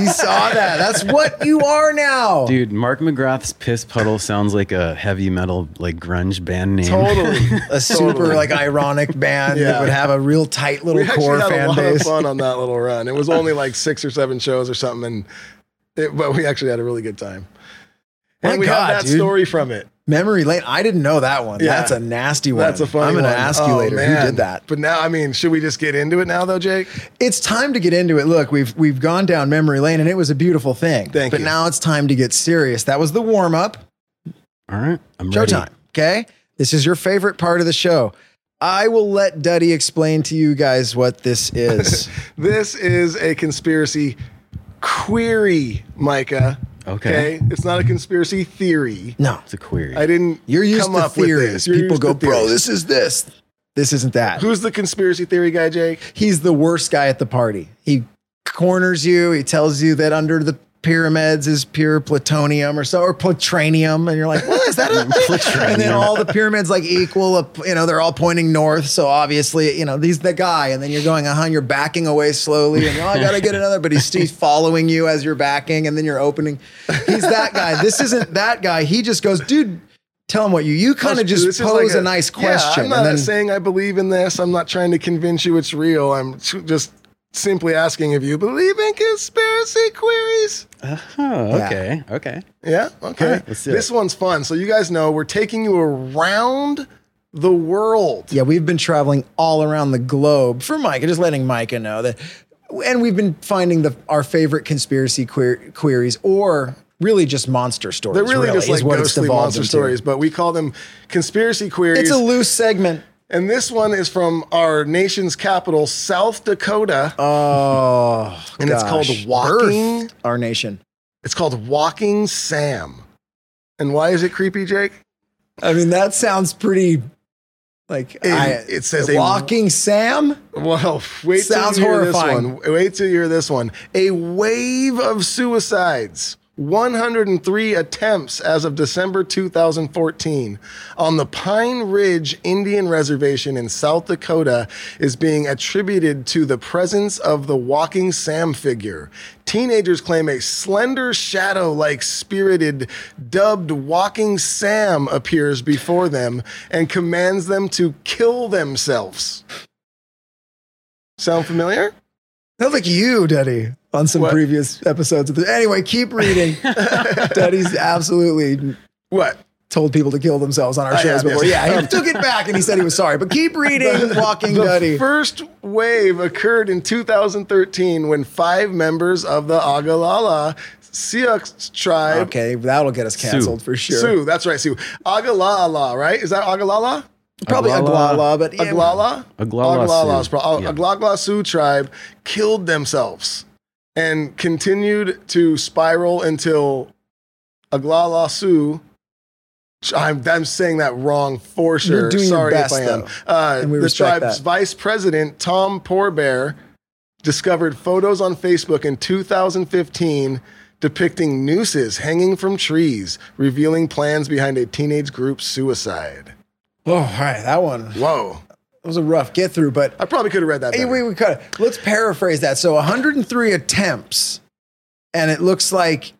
you saw that. That's what you are now. Dude, Mark McGrath's Piss Puddle sounds like a heavy metal, like grunge band name. Totally. A super Totally. like ironic band Yeah. that would have a real tight little we actually core had a fan lot base. of fun on that little run. It was only like six or seven shows or something, and it, but we actually had a really good time. My And we God, have that dude. story from it. Memory lane. I didn't know that one. Yeah. That's a nasty one. That's a funny one. I'm gonna ask you Oh, later man. who did that. But now, I mean, should we just get into it now, though, Jake? It's time to get into it. Look, we've we've gone down memory lane and it was a beautiful thing. Thank but you. now it's time to get serious. That was the warm up. All right, I'm ready. Showtime. Okay. This is your favorite part of the show. I will let Duddy explain to you guys what this is. This is a conspiracy query, Micah. Okay. It's not a conspiracy theory. no, It's a query. I didn't you're used come to up with theories. this. You're People used go, to bro, theories." this is this. This isn't that. Who's the conspiracy theory guy, Jake? He's the worst guy at the party. He corners you. He tells you that under the pyramids is pure plutonium or so or plutranium, and you're like, what is that? a thing?" and then all the pyramids like equal. up- You know, they're all pointing north, so obviously, you know, he's the guy. And then you're going, uh huh. You're backing away slowly, and you're, oh, I gotta get another. But he's, he's following you as you're backing, and then you're opening. He's that guy. This isn't that guy. He just goes, dude. Tell him what you you kind of just is pose like a, nice question. Yeah, I'm not and then, saying I believe in this. I'm not trying to convince you it's real. I'm t- just simply asking if you believe in conspiracy queries. oh, okay, okay. Yeah. Okay. All right, let's do this it. one's fun. So you guys know we're taking you around the world. Yeah, we've been traveling all around the globe for Micah, just letting Micah know that. And we've been finding the our favorite conspiracy queer, queries or really just monster stories. They're really, just is like what it's ghostly devolved monster into. stories, but we call them conspiracy queries. It's a loose segment. And this one is from our nation's capital, South Dakota. Oh, And it's called. Walking- Our nation. It's called Walking Sam. And why is it creepy, Jake? I mean, that sounds pretty. Like It- I- it says a- walking Sam. Well, wait Sounds till you hear horrifying. this one. Wait till you hear this one. A wave of suicides. 103 attempts as of December 2014 on the Pine Ridge Indian Reservation in South Dakota is being attributed to the presence of the walking Sam figure. Teenagers claim a slender shadow like spirited, dubbed Walking Sam appears before them and commands them to kill themselves. Sound familiar? Sounds like you, Daddy, on some What? previous episodes of the. Anyway, keep reading. Daddy's absolutely What? told people to kill themselves on our oh, I shows have, before. Yeah, he um, took it back and he said he was sorry. But keep reading, Walking The Duddy. first wave occurred in 2013 when five members of the Agalala Sioux tribe. okay, that'll get us canceled for sure. Sioux, that's right, Sioux. Agalala, right? Is that Agalala? Probably Aglala. Aglala, but yeah, Aglala? Aglala Aglala, Sioux. pro- Yeah. Aglala Sioux tribe killed themselves and continued to spiral until Aglala Sioux. I'm, I'm saying that wrong for sure. You're doing your Sorry best, if I am. though. Uh, And we the tribe's that. vice president, Tom Poor Bear, discovered photos on Facebook in 2015 depicting nooses hanging from trees, revealing plans behind a teenage group's suicide. Oh, all right, that one Whoa. It was a rough get through, but I probably could have read that. Better. we, we could. Let's paraphrase that. So 103 attempts, and it looks like,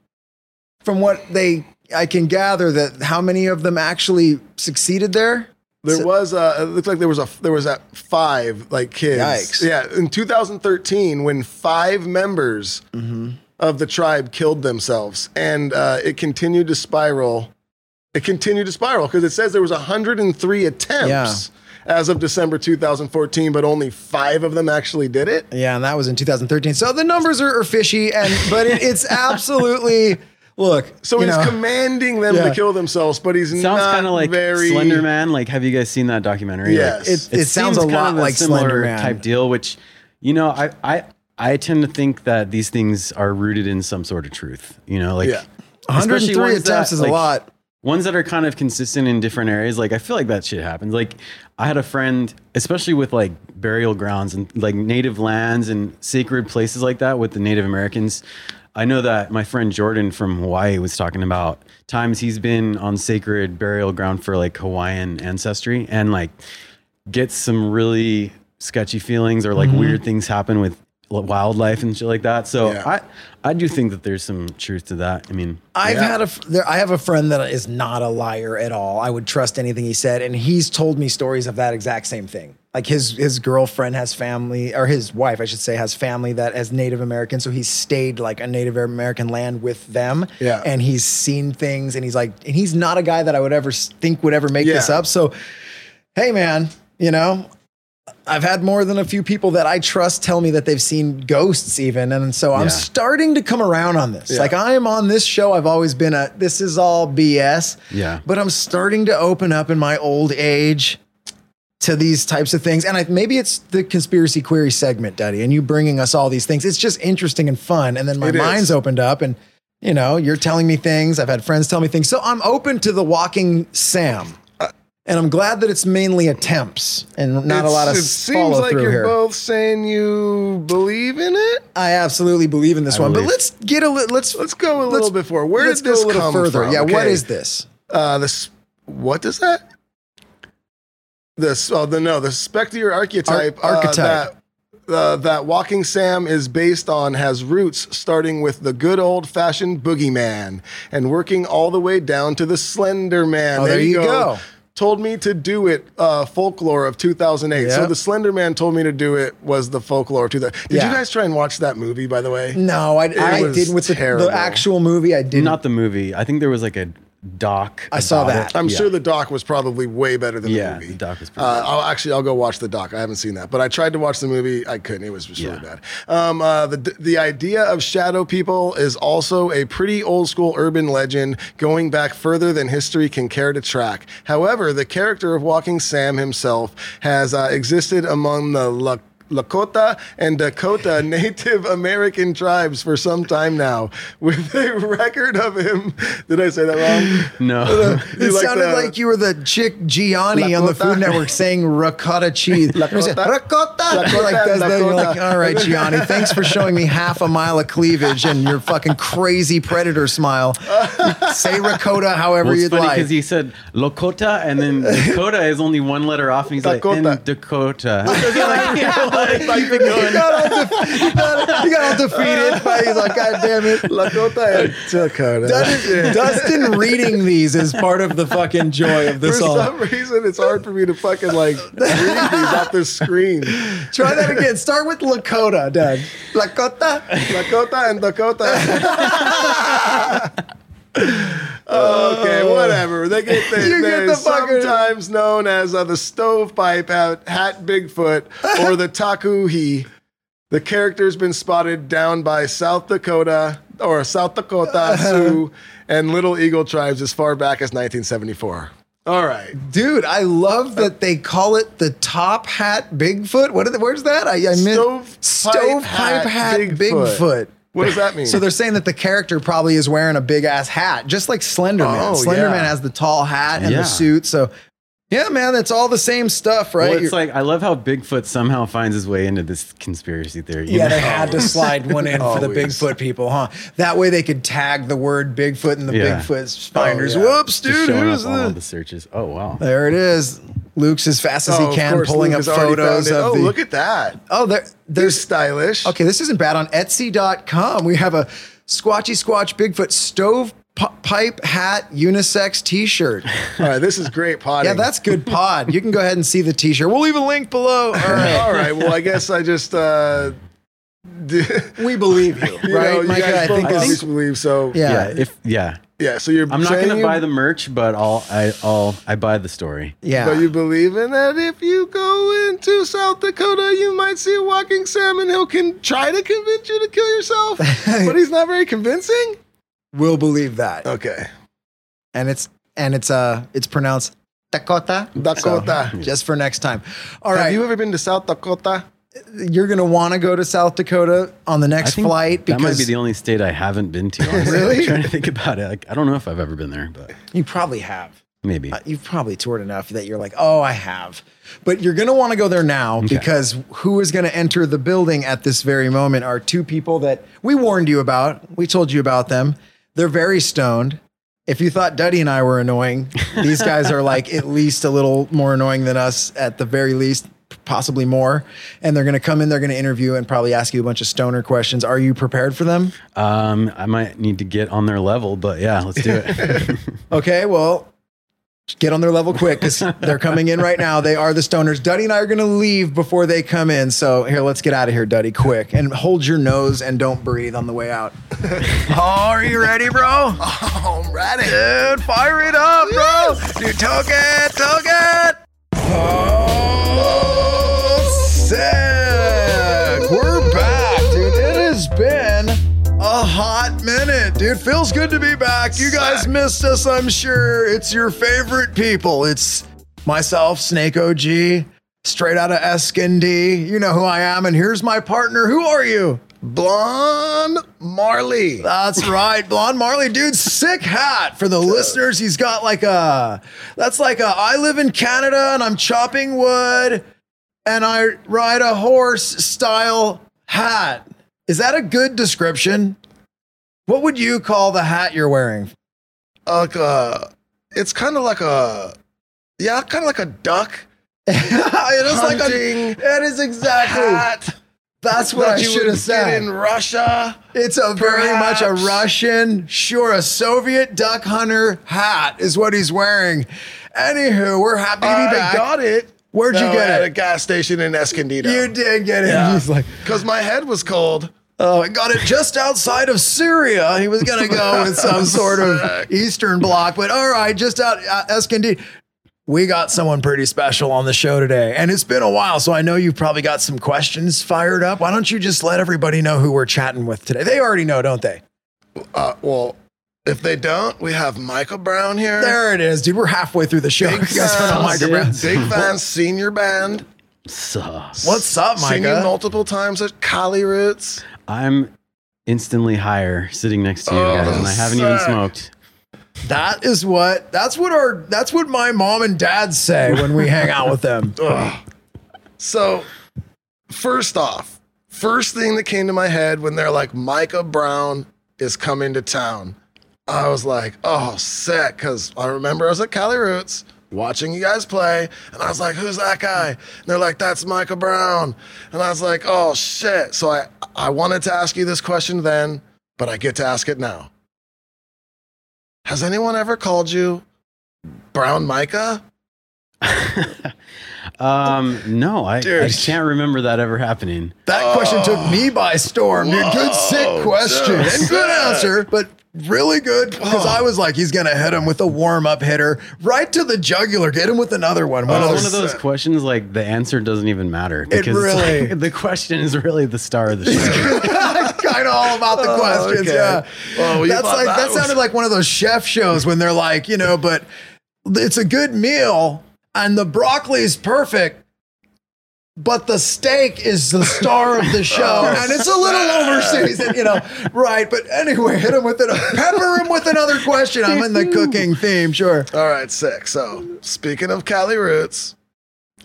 from what they, I can gather that how many of them actually succeeded there? There So- was a. It looked like there was a. There was a five like kids. Yikes. Yeah, in 2013, when five members Mm-hmm. of the tribe killed themselves, and uh, it continued to spiral. It continued to spiral because it says there was 103 attempts as of December 2014, but only five of them actually did it. Yeah, and that was in 2013. So the numbers are, are fishy, and but it, it's absolutely look. So he's know, commanding them Yeah. to kill themselves, but he's Sounds not kind of like very Slender Man. Like, have you guys seen that documentary? Yes. Like, It- it sounds a lot like similar Slender Man. type deal. Which, you know, I I I tend to think that these things are rooted in some sort of truth. You know, like Yeah. 103 attempts that, is a lot. Ones that are kind of consistent in different areas like i feel like that shit happens like i had a friend especially with like burial grounds and like native lands and sacred places like that with the native americans i know that my friend jordan from hawaii was talking about times he's been on sacred burial ground for like hawaiian ancestry and like gets some really sketchy feelings or like Mm-hmm. weird things happen with wildlife and shit like that so Yeah. i i do think that there's some truth to that i mean I've Yeah. had a f- there, I have a friend that is not a liar at all. I would trust anything he said, and he's told me stories of that exact same thing. Like his his girlfriend has family, or his wife, I should say, has family that as Native American. So he's stayed like a Native American land with them. Yeah. and he's seen things, and he's like, and he's not a guy that I would ever s- think would ever make this Yeah. up. So, hey, man, you know. I've had more than a few people that I trust tell me that they've seen ghosts, even. And so I'm Yeah. starting to come around on this. Yeah. Like, I am on this show. I've always been a this is all BS. Yeah. But I'm starting to open up in my old age to these types of things. And I, maybe it's the conspiracy query segment, Daddy, and you bringing us all these things. It's just interesting and fun. And then my It is. mind's opened up and, you know, you're telling me things. I've had friends tell me things. So I'm open to the walking Sam. And I'm glad that it's mainly attempts and not a lot of It seems like you're here. both saying you believe in it. I absolutely believe in this one, but let's get a little. Let's Let's go a little bit forward. Where let's did this go a little come further. from? Yeah, what Okay. is this? Uh, this what is that? This oh the no the spectre archetype Ar- archetype. uh, that uh, that Walking Sam is based on has roots starting with the good old fashioned boogeyman and working all the way down to the Slender Man. Oh, there you go. Told me to do it. Uh, folklore of 2008. So the Slender Man told me to do it. Was the folklore of 2000? Did Yeah. you guys try and watch that movie? By the way, No, I, I did with the, the actual movie. I did Not the movie. I think there was like a doc. I saw that. it. I'm Yeah. sure the doc was probably way better than Yeah, the movie. the doc was pretty Uh, I'll actually I'll go watch the doc. I haven't seen that, but I tried to watch the movie. I couldn't. It was just really Yeah. bad. Um, uh, the the idea of shadow people is also a pretty old school urban legend, going back further than history can care to track. However, the character of Walking Sam himself has uh, existed among the La- Lakota and Dakota Native American tribes for some time now, with a record of him. Did I say that wrong? No. You It like sounded the- like you were the chick Gianni on the Food Network saying ricotta cheese. Lakota. Ricotta. You're like, Lakota, does that. You're like, all right, Gianni, thanks for showing me half a mile of cleavage and your fucking crazy predator smile. Say ricotta however Well, it's you'd funny like. because he said Lakota, and then Dakota is only one letter off, and he's like, Dakota. in Dakota. Like, keep it going. You got all, de- you got, you got all defeated. But he's like, God damn it. Lakota and Dakota. Dustin, Dustin reading these is part of the fucking joy of For this all. some reason, it's hard for me to fucking like read these off the screen. Try that again. Start with Lakota, Dad. Lakota. Lakota and Dakota. okay, whatever. They get the, You get they're the fucking- sometimes known as uh, the stovepipe hat, hat Bigfoot or the Takuhi. The character's been spotted down by South Dakota or South Dakota Sioux and Little Eagle tribes as far back as 1974. All right. Dude, I love that they call it the top hat Bigfoot. What? Are the, where's that? I, I missed Stovepipe hat, Bigfoot. Bigfoot. What does that mean? So they're saying that the character probably is wearing a big ass hat, just like Slenderman. Oh, Slenderman yeah. has the tall hat and Yeah. the suit. So, yeah, man, that's all the same stuff, right? Well, it's You're- like I love how Bigfoot somehow finds his way into this conspiracy theory. yeah, know? they had to slide one in for the Bigfoot people, huh? That way they could tag the word Bigfoot in the Yeah. Bigfoot oh, finders. yeah. Whoops, Just dude, showing who's up all the searches. Oh wow. There it is. Luke's as fast as Oh, he can, pulling Luke up photos of Oh, the. look at that. oh, there, There's there's stylish. Okay, this isn't bad. On Etsy.com, we have a Squatchy Squatch Bigfoot stove pi- pipe hat unisex T-shirt. All right, this is great pod. Yeah, that's good pod. You can go ahead and see the T-shirt. We'll leave a link below. All right, all right. Well, I guess I just uh, we believe you, you right, know, you Micah? guys I think obviously this. believe so. Yeah. Yeah. If yeah, yeah. So you're I'm not gonna buy the merch, but I'll I, I'll I buy the story. Yeah. But you believe in that if you go into South Dakota, you might see a walking salmon. He'll can try to convince you to kill yourself, but he's not very convincing. We'll believe that. Okay, And it's and it's uh it's pronounced Dakota. Dakota. So, just for next time. All Have right, you ever been to South Dakota? you're gonna want to go to South Dakota on the I next think flight that might be the only state I haven't been to. Really? I'm trying to think about it. Like, I don't know if I've ever been there, but you probably have. maybe. Uh, You've probably toured enough that you're like, oh, I have. But you're going to want to go there now because who is going to enter the building at this very moment are two people that we warned you about. We told you about them. They're very stoned. If you thought Duddy and I were annoying, these guys are like at least a little more annoying than us, at the very least, possibly more. And they're going to come in, they're going to interview and probably ask you a bunch of stoner questions. Are you prepared for them? Um, I might need to get on their level, but yeah, let's do it. Okay, well, get on their level quick because they're coming in right now. They are the stoners. Duddy and I are going to leave before they come in. So here, let's get out of here, Duddy, quick. And hold your nose and don't breathe on the way out. oh, are you ready, bro? Oh, I'm ready. Dude, fire it up, bro. Dude, toke it, toke it. Oh, sick. We're back, dude. It has been a hot minute, dude. Feels good to be back. You guys missed us, I'm sure. It's your favorite people. It's myself, Snake OG, straight out of Escondy. You know who I am. And here's my partner. Who are you? Blonde Marley. That's right, Blonde Marley, dude. Sick hat for the listeners. He's got like a that's like a I live in Canada and I'm chopping wood and I ride a horse style hat. Is that a good description? What would you call the hat you're wearing? Like a, it's kind of like a, yeah, kind of like a duck it is like a it is exactly hat. that's what that I should have said. in Russia. It's a very much a Russian, sure, a Soviet duck hunter hat is what he's wearing. Anywho, we're happy to be I back. got it. Where'd you get at it? At a gas station in Escondido. You did get it. Yeah. He's like, Because my head was cold. Oh, I got it just outside of Syria. He was gonna go with some sort of Eastern bloc, but all right, just out uh, Escondido. We got someone pretty special on the show today, and it's been a while, so I know you've probably got some questions fired up. Why don't you just let everybody know who we're chatting with today? They already know, don't they? Uh, well, if they don't, we have Michael Brown here. There it is, dude. We're halfway through the show. Big You guys heard fans, Micah Brown? big fans, senior band, Sus. What's up, singing Micah? multiple times at Cali Roots. I'm instantly higher sitting next to you Oh, guys, and I haven't even smoked. That is what that's what our that's what my mom and dad say when we hang out with them. Ugh. So, first off, first thing that came to my head when they're like, Micah Brown is coming to town, I was like, oh, sick. Because I remember I was at Cali Roots watching you guys play, and I was like, who's that guy? And they're like, that's Micah Brown. And I was like, oh, shit. So I, I wanted to ask you this question then, but I get to ask it now. Has anyone ever called you Brown Micah? um, no, I, I can't remember that ever happening. That question took me by storm, dude. Good sick question and good answer, but really good because I oh. was like, he's gonna hit him with a warm up hitter right to the jugular. Get him with another one. One It's of one those- of those questions like the answer doesn't even matter because it's really- like, the question is really the star of the show. kind of all about the Oh, questions. okay. Yeah. Oh, you That's thought like that that was- sounded like one of those chef shows when they're like, you know, but it's a good meal and the broccoli is perfect, but the steak is the star of the show, oh. and it's a little overseasoned, you know, right? But anyway, hit him with it. Pepper him with another question. I'm in the cooking theme, sure. All right, sick. So, speaking of Cali Roots,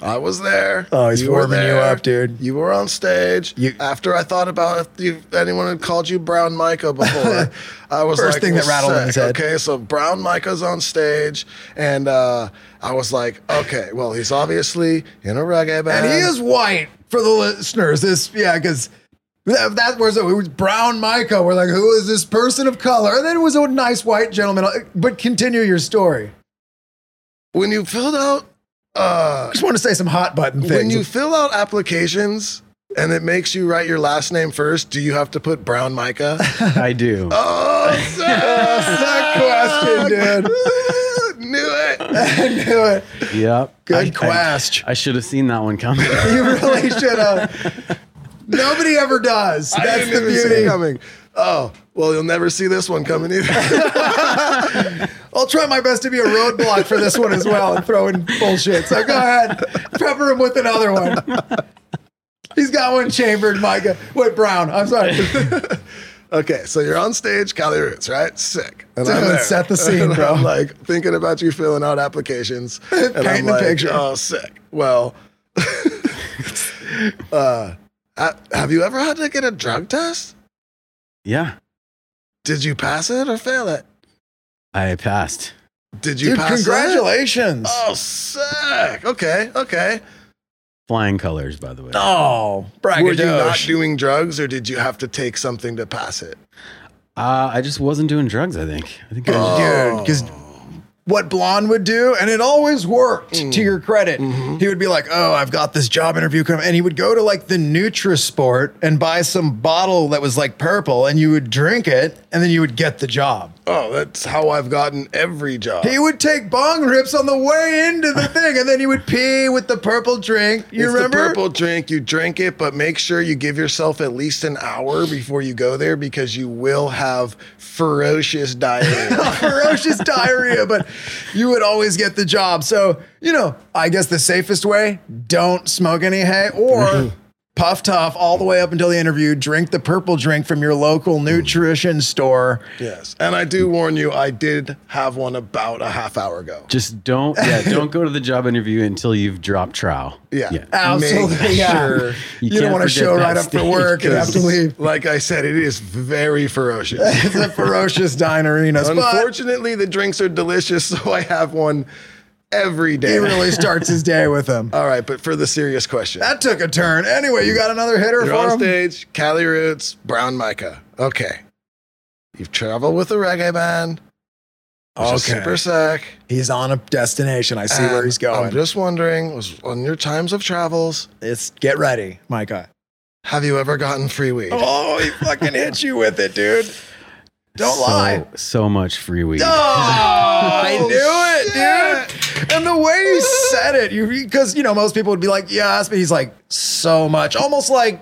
I was there. Oh, he's were warming you up, dude. You were on stage. You- After I thought about if you, anyone had called you Brown Micah before, I was First like, thing that rattled in his head. Okay, so Brown Micah's on stage, and uh, I was like, okay, well, he's obviously in a reggae band. And he is white for the listeners. This, yeah, because that, that was it was brown Micah. We're like, who is this person of color? And then it was a nice white gentleman. But continue your story. when you filled out. Uh, I just want to say some hot button things. when you fill out applications and it makes you write your last name first, do you have to put Brown Micah? I do. oh, that question, dude. Knew it. I knew it. Yep. Good I, quest. I, I should have seen that one coming. You really should have. Nobody ever does. I That's didn't the even see it beauty. coming. Oh, well, you'll never see this one coming either. I'll try my best to be a roadblock for this one as well and throw in bullshit. So go ahead, pepper him with another one. He's got one chambered, Micah. Wait, Brown. I'm sorry. okay, so you're on stage, Cali Roots, right? Sick. And I'm Dude, there. set the scene, bro. I'm like thinking about you filling out applications. And I'm Painting a picture. Oh, sick. Well, uh, have you ever had to get a drug test? yeah. Did you pass it or fail it? I passed. Did you Dude, pass it? congratulations. Oh, sick. Okay, okay. Flying colors, by the way. Oh, Were you not doing drugs or did you have to take something to pass it? Uh, I just wasn't doing drugs, I think. I think I Oh. was Dude, because what Blonde would do, and it always worked Mm. to your credit. Mm-hmm. He would be like, Oh, I've got this job interview coming. And he would go to like the Nutrisport and buy some bottle that was like purple, and you would drink it, and then you would get the job. Oh, that's how I've gotten every job. He would take bong rips on the way into the thing, and then he would pee with the purple drink. You it's remember? the purple drink. You drink it, but make sure you give yourself at least an hour before you go there because you will have ferocious diarrhea. ferocious diarrhea, but you would always get the job. So, you know, I guess the safest way, don't smoke any hay or puff tough all the way up until the interview. Drink the purple drink from your local nutrition store. yes, and I do warn you, I did have one about a half hour ago. Just don't, yeah, don't go to the job interview until you've dropped trowel. Yeah. Absolutely. Make yeah. sure- You, You don't want to show right up for work and have to leave. Like I said, it is very ferocious. It's a ferocious dinerinas. But Unfortunately, the drinks are delicious, so I have one every day. he really starts his day with them. All right, but for the serious question. That took a turn. Anyway, you got another hitter You're for on him? stage, Cali Roots, Brown Micah. Okay. You've traveled with a reggae band. Which Okay. super sick. He's on a destination. I see where he's going. I'm just wondering, was on your times of travels, it's get ready, Micah. have you ever gotten free weed? Oh, he fucking hit you with it, dude. Don't so, lie. So much free weed. Oh, I knew it, dude. And the way he said it, you because you know most people would be like, "Yes," but he's like, "So much," almost like.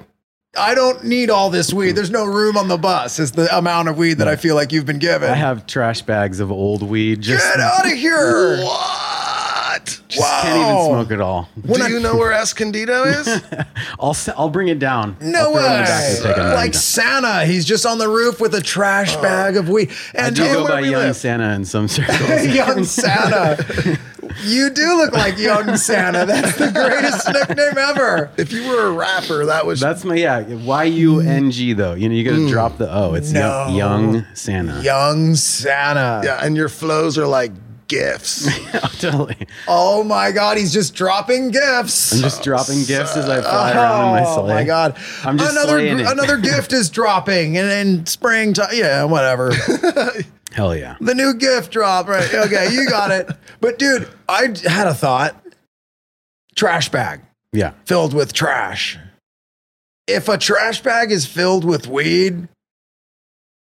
I don't need all this weed. There's no room on the bus. Is the amount of weed that I feel like you've been given. I have trash bags of old weed. Just, Get out of here! What? just can't even smoke it all. Do you know where Escondido is? I'll s- I'll bring it down. No I'll throw it in the back way! and take it down. Like Santa, he's just on the roof with a trash oh. bag of weed. I And do you go by Young live? Santa in some circles. young Santa. You do look like young Santa. That's the greatest nickname ever. if you were a rapper, that was That's my yeah. Y U N G though. You know you got to mm. drop the O. It's No. young, young Santa. Young Santa. yeah, and your flows are like gifts. Oh, totally. Oh my God, he's just dropping gifts. I'm just dropping gifts as I fly oh, around in my sleigh. Oh my God! I'm just another slaying it. another gift is dropping, and in springtime, yeah, whatever. Hell yeah. the new gift drop, right? Okay, you got it. But dude, I had a thought. Trash bag. Yeah. filled with trash. If a trash bag is filled with weed,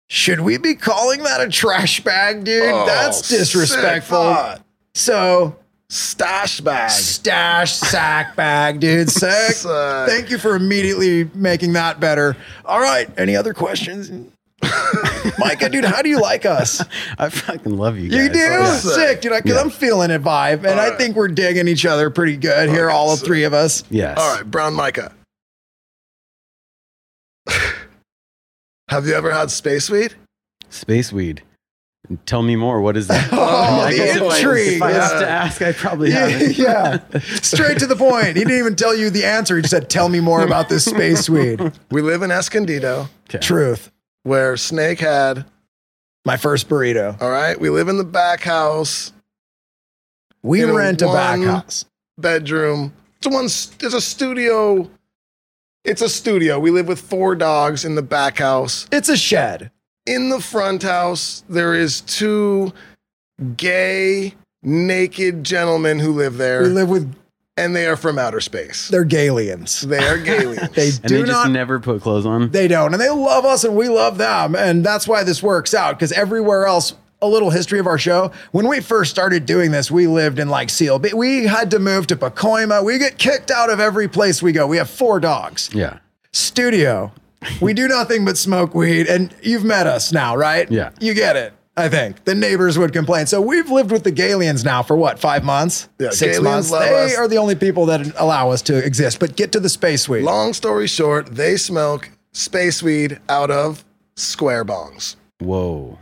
should we be calling that a trash bag, dude? Oh, That's disrespectful. thought. So, Stash bag. stash sack bag, dude. Sick. Sick. Thank you for immediately making that better. All right. Any other questions? Micah, dude, how do you like us? I fucking love you guys. You do? Yeah. Sick, dude. Because Yeah. I'm feeling it vibe. And I Alright. think we're digging each other pretty good here, all of so- three of us. Yes. All right, Brown Micah. Have you ever had space weed? Space weed. Tell me more. What is that? Oh, I the guess if I, intrigue. if I Yeah. to ask, I probably haven't. yeah. Straight to the point. He didn't even tell you the answer. He just said, tell me more about this space weed. We live in Escondido, Okay. Truth. Where Snake had. My first burrito. All right, we live in the back house We In a rent a back house. bedroom. It's a one. It's a studio. It's a studio. We live with four dogs in the back house. It's a shed. In the front house, there is two gay, naked gentlemen who live there, We live with and they are from outer space. their galians. They are aliens. They And do they just not never put clothes on. They don't. And they love us and we love them. And that's why this works out because everywhere else, a little history of our show. When we first started doing this, we lived in like Seal. We had to move to Pacoima. We get kicked out of every place we go. We have four dogs. yeah. Studio. We do nothing but smoke weed. And you've met us now, right? Yeah. You get it. I think the neighbors would complain. So we've lived with the Galians now for what, five months? Yeah, Six Galians months. love They us. are the only people that allow us to exist. But get to the space weed. Long story short, they smoke space weed out of square bongs. Whoa.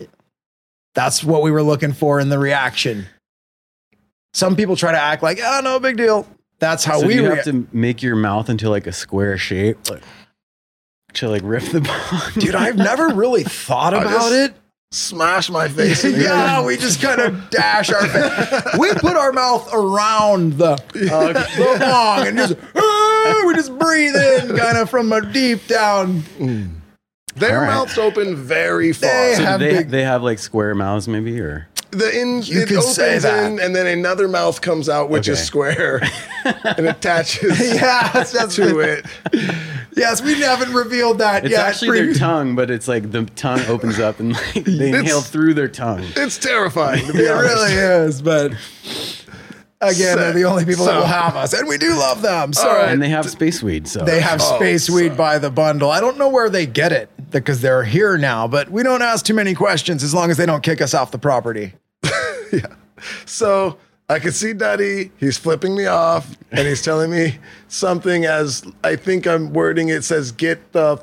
That's what we were looking for in the reaction. Some people try to act like, oh, no big deal. That's how so we do you rea- have to make your mouth into like a square shape, like to like rip the bong. Dude, I've never really thought about just- it. Smash my face. in yeah, we just kind of dash our face. We put our mouth around the, the bong and just, ah, we just breathe in kind of from a deep down. Their All right. mouths open very far. They So have they big- they have like square mouths maybe or the in You it could say opens that. in, and then another mouth comes out, which is square, and attaches Yeah, that's, that's to it. Yes, we haven't revealed that it's yet. actually their tongue, but it's like the tongue opens up and like they It's- inhale through their tongue. It's terrifying to be It honest. really is, but again, they're the only people that will have us, and we do love them. So All right. And they have space weed, so They have Oh, space weed by the bundle. I don't know where they get it because they're here now, but we don't ask too many questions as long as they don't kick us off the property. So I could see Duddy. He's flipping me off, and he's telling me something as I think I'm wording it says, "Get the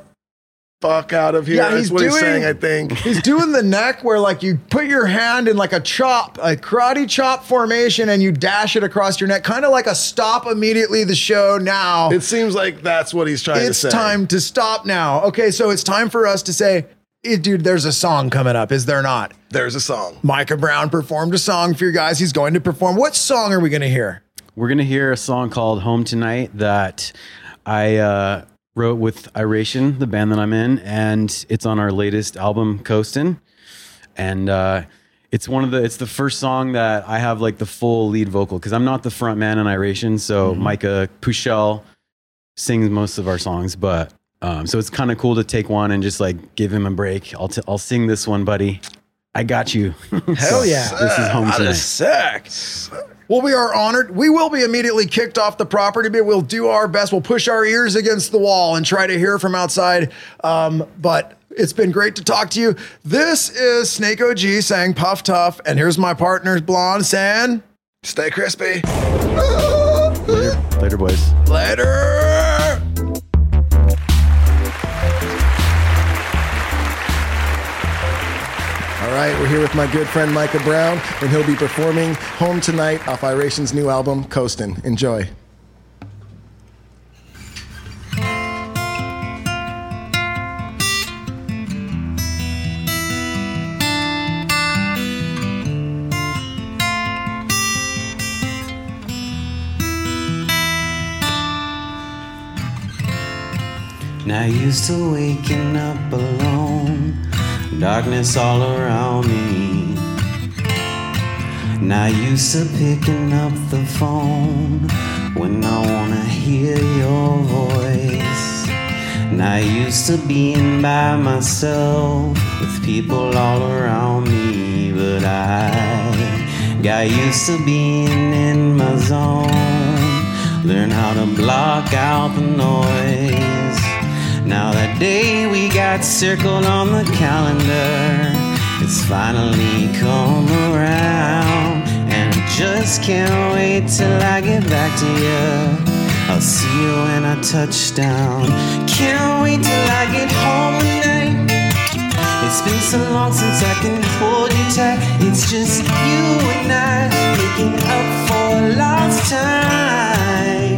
fuck out of here." Yeah, That's he's what he's doing- saying. I think. He's doing the neck where like you put your hand in like a chop, a karate chop formation, and you dash it across your neck, kind of like a stop immediately the show now. It seems like that's what he's trying it's to say. It's time to stop now. Okay, so it's time for us to say, eh, dude, there's a song coming up, is there not? There's a song. Micah Brown performed a song for you guys. He's going to perform. What song are we going to hear? we're gonna hear a song called "Home Tonight" that I uh, wrote with Iration, the band that I'm in, and it's on our latest album, Coastin'. And uh, it's one of the it's the first song that I have like the full lead vocal because I'm not the front man in Iration, so Micah Pueschel sings most of our songs, but. Um, so it's kind of cool to take one and just like give him a break. I'll, t- I'll sing this one, buddy. I got you. Hell yeah. this is home That tonight. is sick. Well, we are honored. We will be immediately kicked off the property, but we'll do our best. We'll push our ears against the wall and try to hear from outside. Um, but it's been great to talk to you. This is Snake OG saying Puff Tough, and here's my partners, Blonde saying Stay crispy. Later, later, boys. later. All right, we're here with my good friend Micah Brown, and he'll be performing Home Tonight off Iration's new album, Coastin'. Enjoy. Now used to waking up alone, darkness all around me. Not used to picking up the phone when I wanna hear your voice. Not used to being by myself with people all around me, but I got used to being in my zone. Learn how to block out the noise. Now that day we got circled on the calendar, it's finally come around. And I just can't wait till I get back to you. I'll see you when I touch down. Can't wait till I get home tonight. It's been so long since I can hold you tight. It's just you and I making up for lost time.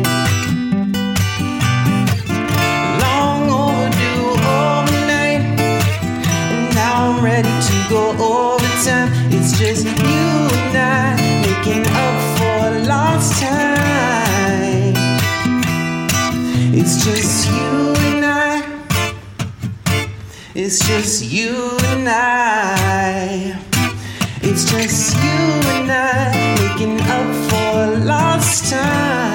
Go overtime. It's just you and I making up for lost time. It's just you and I. It's just you and I. It's just you and I making up for lost time.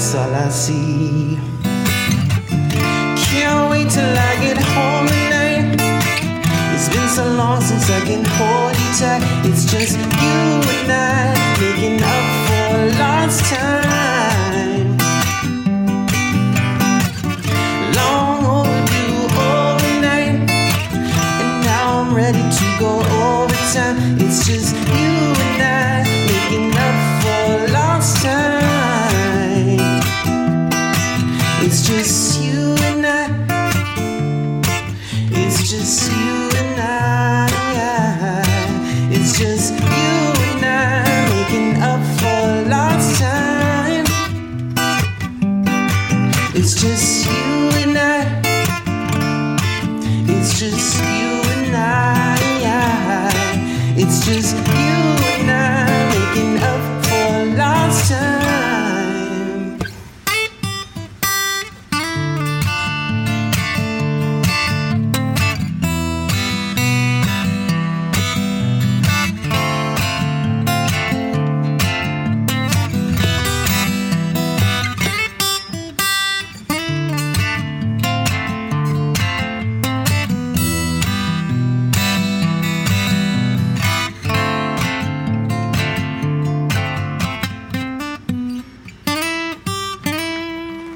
That's all I see. Can't wait till I get home tonight. It's been so long since I can hold you tight. It's just you and I making up for lost time.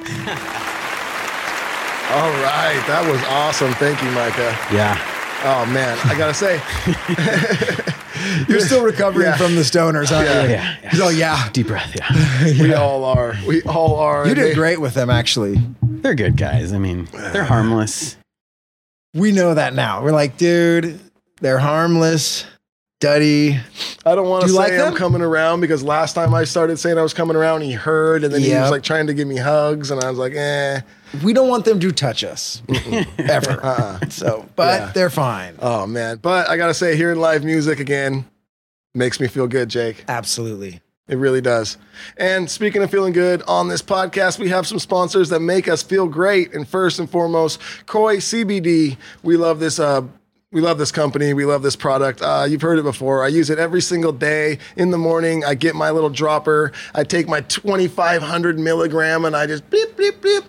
All right, that was awesome. Thank you, Micah. Yeah. Oh man, I gotta say, You're still recovering Yeah. from the stoners, aren't Yeah. you? Yeah. yeah. Oh yeah. Deep breath. Yeah. we all are. We all are. You did They- great with them, actually. They're good guys. I mean, they're harmless. We know that now. We're like, dude, they're harmless. Duddy. I don't want to you say like I'm them? coming around because last time I started saying I was coming around, he heard, and then he Yep. was like trying to give me hugs, and I was like, eh. We don't want them to touch us ever. Uh-uh. So, but Yeah. they're fine. Oh man, but I gotta say, hearing live music again makes me feel good, Jake. Absolutely. It really does. And speaking of feeling good, on this podcast, we have some sponsors that make us feel great. And first and foremost, Koi CBD. We love this. Uh, we love this company. We love this product. Uh, you've heard it before. I use it every single day in the morning. I get my little dropper. I take my 2,500 milligram and I just beep, beep, beep.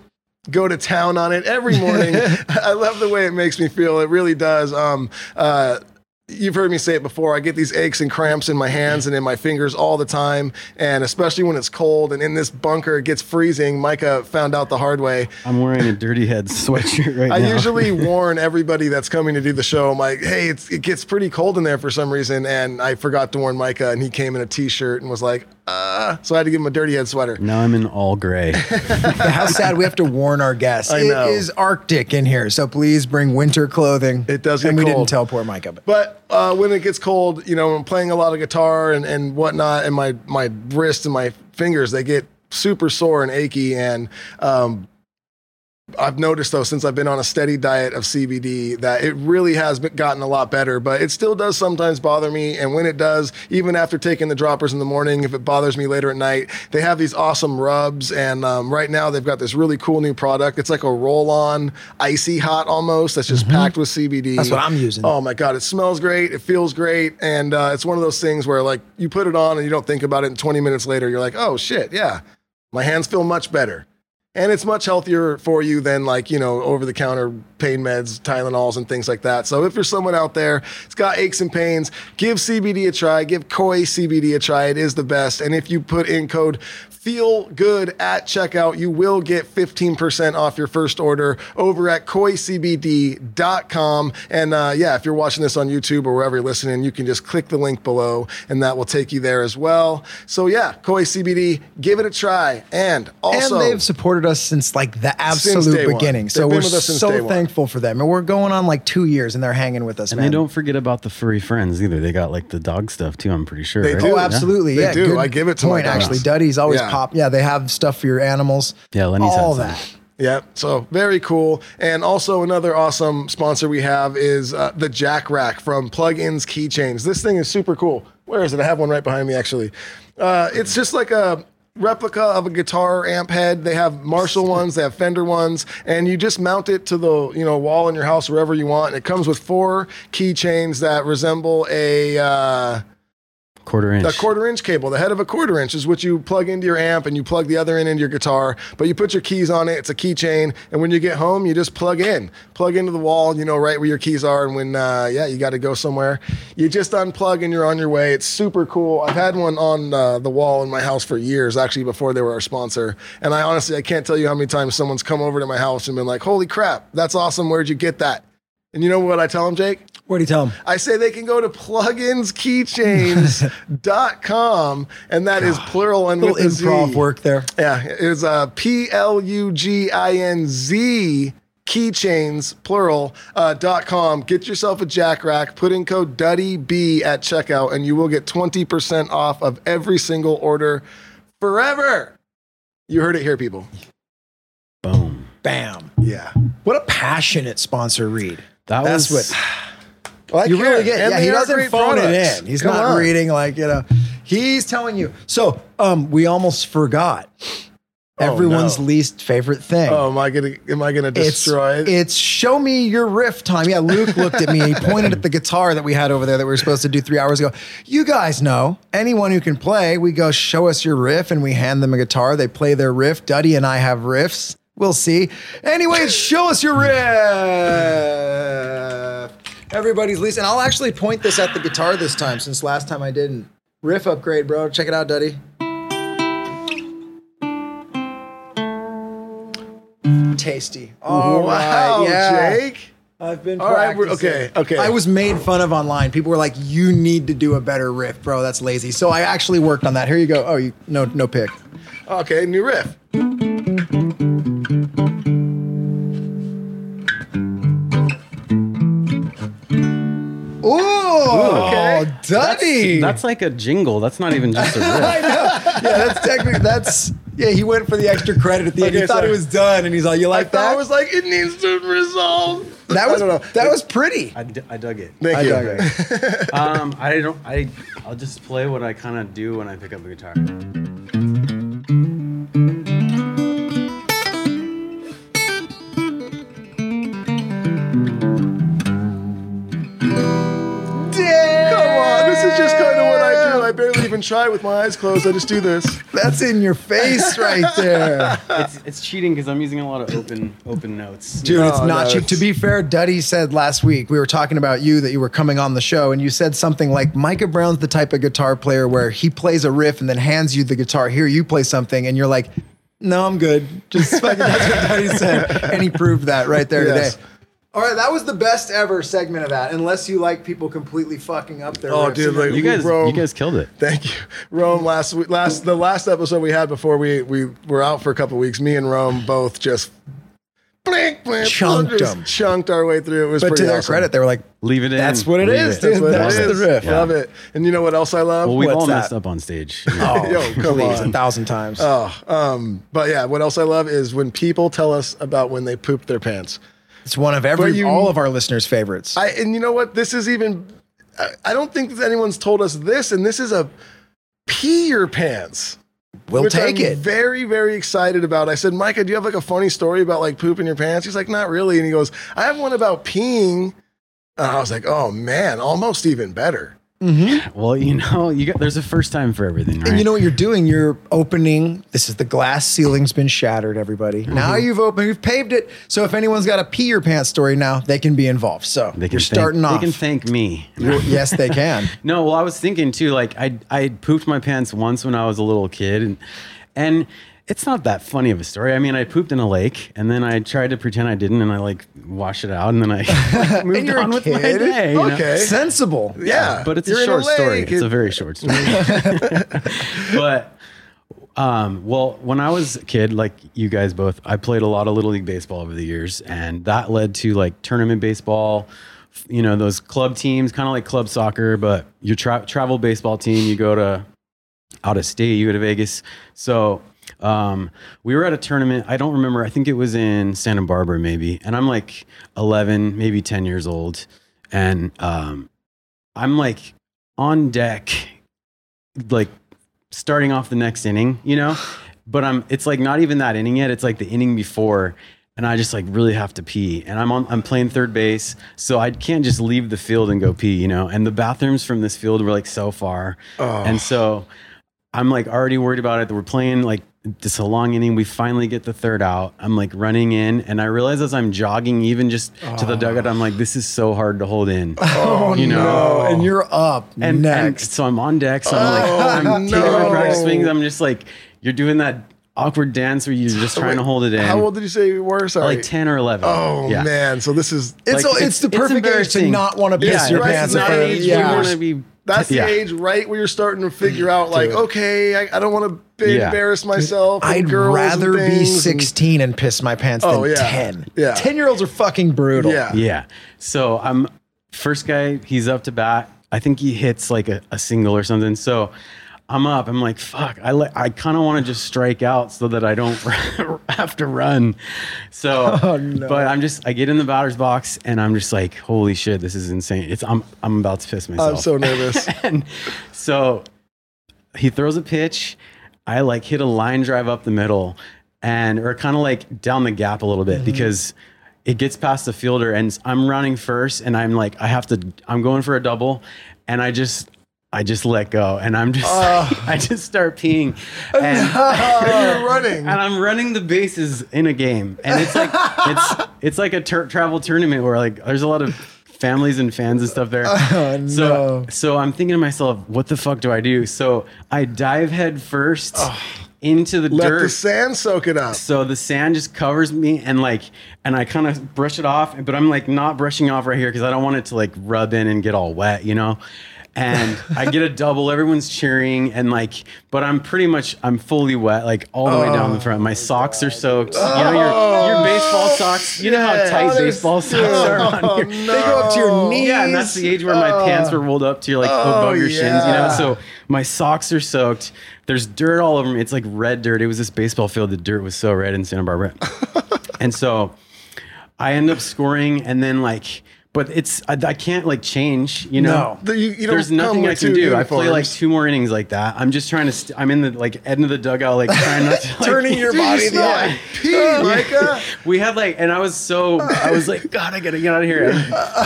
Go to town on it every morning. I love the way it makes me feel. It really does. Um, uh, You've heard me say it before. I get these aches and cramps in my hands and in my fingers all the time, and especially when it's cold and in this bunker it gets freezing. Micah found out the hard way. I'm wearing a Dirty Head sweatshirt right I now. I usually warn everybody that's coming to do the show. I'm like, hey, it's, it gets pretty cold in there for some reason, and I forgot to warn Micah, and he came in a t-shirt and was like, uh, so I had to give him a dirty head sweater. now I'm in all gray. How sad we have to warn our guests. I It know. is Arctic in here, so please bring winter clothing. It does And get we didn't tell poor Micah. it. But uh, when it gets cold, you know, I'm playing a lot of guitar and, and whatnot, and my my wrist and my fingers they get super sore and achy. And um, I've noticed though since I've been on a steady diet of CBD that it really has gotten a lot better, but it still does sometimes bother me. And when it does, even after taking the droppers in the morning, if it bothers me later at night, they have these awesome rubs. And um, right now they've got this really cool new product. It's like a roll-on icy hot almost that's just packed with CBD. Mm-hmm. That's what I'm using. Oh my god, it smells great. It feels great, and uh, it's one of those things where like you put it on and you don't think about it, and 20 minutes later you're like, oh shit, yeah, my hands feel much better. And it's much healthier for you than like, you know, over the counter pain meds, Tylenols, and things like that. So if you're someone out there, it's got aches and pains, give CBD a try. Give Koi CBD a try. It is the best. And if you put in code feel good at checkout, you will get 15% off your first order over at koicbd.com. And uh, yeah, if you're watching this on YouTube or wherever you're listening, you can just click the link below and that will take you there as well. So yeah, Koi CBD, give it a try. And also, and they've supported us since like the day absolute one. beginning. So we're with us since so day one. thankful for them. And we're going on like two years and they're hanging with us, And man. they don't forget about the furry friends either. They got like the dog stuff too. I'm pretty sure. They right? do. Oh, Yeah. absolutely. They yeah, do. good I give it to my point, dogs. actually. Duddy's always Yeah. pop. Yeah, they have stuff for your animals. Yeah, Lenny's had all some. that. Yeah, so very cool. And also another awesome sponsor we have is uh, the Jack Rack from Plugins Keychains. This thing is super cool. Where is it? I have one right behind me actually. Uh, it's just like a replica of a guitar amp head. They have Marshall ones, they have Fender ones, and you just mount it to the you know wall in your house wherever you want. And it comes with four keychains that resemble a. Uh, Quarter inch. a quarter inch cable. The head of a quarter inch is what you plug into your amp and you plug the other end into your guitar. But you put your keys on it. It's a keychain. And when you get home, you just plug in, plug into the wall, you know, right where your keys are. And when, uh, yeah, you got to go somewhere, you just unplug and you're on your way. It's super cool. I've had one on uh, the wall in my house for years, actually, before they were our sponsor. And I honestly, I can't tell you how many times someone's come over to my house and been like, holy crap, that's awesome. Where'd you get that? And you know what I tell them, Jake? What do you tell them? I say they can go to pluginzkeychains.com and that is plural and Little with a Z. improv work there. Yeah, it's uh, P L U G I N Z keychains plural uh, dot com get yourself a jack rack put in code duddy b at checkout and you will get 20% off of every single order forever you heard it here people Boom. Bam. yeah What a passionate sponsor, Reed. That That's was what Well, you care. really get. And Yeah, he doesn't phone products. it in. He's Come not on. reading like you know. He's telling you. So, um, we almost forgot. Everyone's Oh, no. least favorite thing. oh am i gonna am i gonna it's, destroy it it's show me your riff time. Yeah, Luke looked at me. He pointed at the guitar that we had over there that we were supposed to do three hours ago. You guys know anyone who can play. We go show us your riff, and we hand them a guitar. They play their riff. Duddy and I have riffs. We'll see. Anyways, show us your riff. Everybody's least, and I'll actually point this at the guitar this time, since last time I didn't. Riff upgrade, bro. Check it out, Duddy. Tasty. All wow right, yeah. jake I've been All right, we're- practicing. okay, okay. I was made fun of online. People were like, "You need to do a better riff, bro. That's lazy." So I actually worked on that. Here you go. Oh, you no no pick. okay new riff Ooh, okay. Duddy. That's like a jingle. That's not even just a riff. I know. Yeah, that's technically that's yeah. He went for the extra credit at the end. Okay, He thought so- it was done, and he's like, "You like thought that?" I was like, it needs to resolve. that I was don't know. that was pretty. I, d- I dug it. Thank I you. dug it. Um, I don't. I I'll just play what I kind of do when I pick up a guitar. Barely even try with my eyes closed. I just do this. That's in your face right there. It's it's cheating because I'm using a lot of open open notes. Dude, it's No, not no, cheap. it's- To be fair, Duddy said last week we were talking about you that you were coming on the show, and you said something like Micah Brown's the type of guitar player where he plays a riff and then hands you the guitar. Here, you play something, and you're like, "No, I'm good." Just fucking that's what Duddy said, and he proved that right there Yes. today. All right, that was the best ever segment of that. Unless you like people completely fucking up their Oh, riffs. dude, like- You guys, Rome. you guys killed it. Thank you, Rome. Last week, last the last episode we had before we we were out for a couple weeks. Me and Rome both just blink, blink, Chunked just 'em. chunked our way through. It was But pretty to their awesome. credit, they were like, Leave it in. That's what it Leave is, it. dude. That's what That's it the is. riff. Love it. And you know what else I love? Well, we've What's all that? messed up on stage. oh, Yo, come please, on. a thousand times. Oh, um, but yeah, what else I love is when people tell us about when they pooped their pants. It's one of every, you- all of our listeners' favorites. I and you know what? This is even. I, I don't think that anyone's told us this, and this is a pee your pants. we'll take I'm it. Very, very excited about. I said, Micah, do you have like a funny story about like pooping your pants? He's like, not really. And he goes, I have one about peeing. And I was like, oh man, almost even better. Well, you know, you got there's a first time for everything, right? And you know what you're doing? You're opening. This is the glass ceiling's been shattered. Everybody. Mm-hmm. Now you've opened. You've paved it. So if anyone's got a pee your pants story now, they can be involved. So they can you're thank, starting off. They can thank me. Yes, they can. No, well, I was thinking too. Like, I I pooped my pants once when I was a little kid, and and it's not that funny of a story. I mean, I pooped in a lake, and then I tried to pretend I didn't, and I like washed it out, and then I moved you're on with my kid? day. you know? Okay. Sensible. Yeah, but it's You're a in short story. It's a very short story. but um, well, when I was a kid, like you guys both, I played a lot of little league baseball over the years, and that led to like tournament baseball. You know, those club teams, kind of like club soccer, but your tra- travel baseball team. You go to out of state. You go to Vegas. So um, we were at a tournament. I don't remember. I think it was in Santa Barbara, maybe. And I'm like 11, maybe 10 years old, and um, I'm like on deck, like starting off the next inning, you know. But I'm. It's like not even that inning yet. It's like the inning before. And I just like really have to pee, and I'm on. I'm playing third base, so I can't just leave the field and go pee, you know. And the bathrooms from this field were like so far, and so I'm like already worried about it. We're playing like this a long inning. We finally get the third out. I'm like running in, and I realize as I'm jogging, even just to the dugout, I'm like, this is so hard to hold in. Oh You know. no! And you're up And, and next. so I'm on deck. So I'm like, Oh, I'm taking my no. practice swings. I'm just like, you're doing that awkward dance where you're just trying to hold it in. How old did you say you were? Sorry. Like 10 or 11. Oh Yeah. man, so this is it's, like, it's, it's- the it's perfect age to not want to piss Yeah, your pants. it's not an age you want to be. That's the yeah. age right where you're starting to figure out like, Dude. okay, I, I don't want to Yeah. embarrass myself. I'd girls and rather be things and- 16 and piss my pants than Oh, yeah. 10. Yeah. 10 year olds are fucking brutal. Yeah. Yeah. So I'm first guy, he's up to bat. I think he hits like a, a single or something. So I'm up. I'm like, fuck. I le- I kind of want to just strike out so that I don't have to run. So, Oh, no. but I'm just I get in the batter's box and I'm just like, holy shit, this is insane. It's I'm I'm about to piss myself. I'm so nervous. and so he throws a pitch. I like hit a line drive up the middle and or kind of like down the gap a little bit Mm-hmm. because it gets past the fielder and I'm running first and I'm like I have to I'm going for a double and I just I just let go and I'm just oh. like, I just start peeing and You're running. and I'm running the bases in a game, and it's like it's it's like a tur travel tournament where like there's a lot of families and fans and stuff there. Oh, so no. so I'm thinking to myself, what the fuck do I do? So I dive head first into the Let dirt. the sand soak it up. so the sand just covers me and like and I kind of brush it off, but I'm like not brushing off right here because I don't want it to like rub in and get all wet, you know. And I get a double. Everyone's cheering and like, but I'm pretty much I'm fully wet, like all the way down the front. My socks are soaked. You know your your baseball socks. You know how tight Oh, baseball socks are on Oh, here. no. They go up to your knees. Yeah, and that's the age where my pants were rolled up to your like above your shins, you know. So my socks are soaked. There's dirt all over me. It's like red dirt. It was this baseball field. The dirt was so red in Santa Barbara, and so I end up scoring, and then like, but it's I, I can't like change, you know. No. You- you There's nothing I can do. I play like two more innings like that. I'm just trying to. St- I'm in the like end of the dugout, like trying not to like, Turning your body the like pee, Micah. we had like, and I was so, I was like, God, I gotta get out of here. And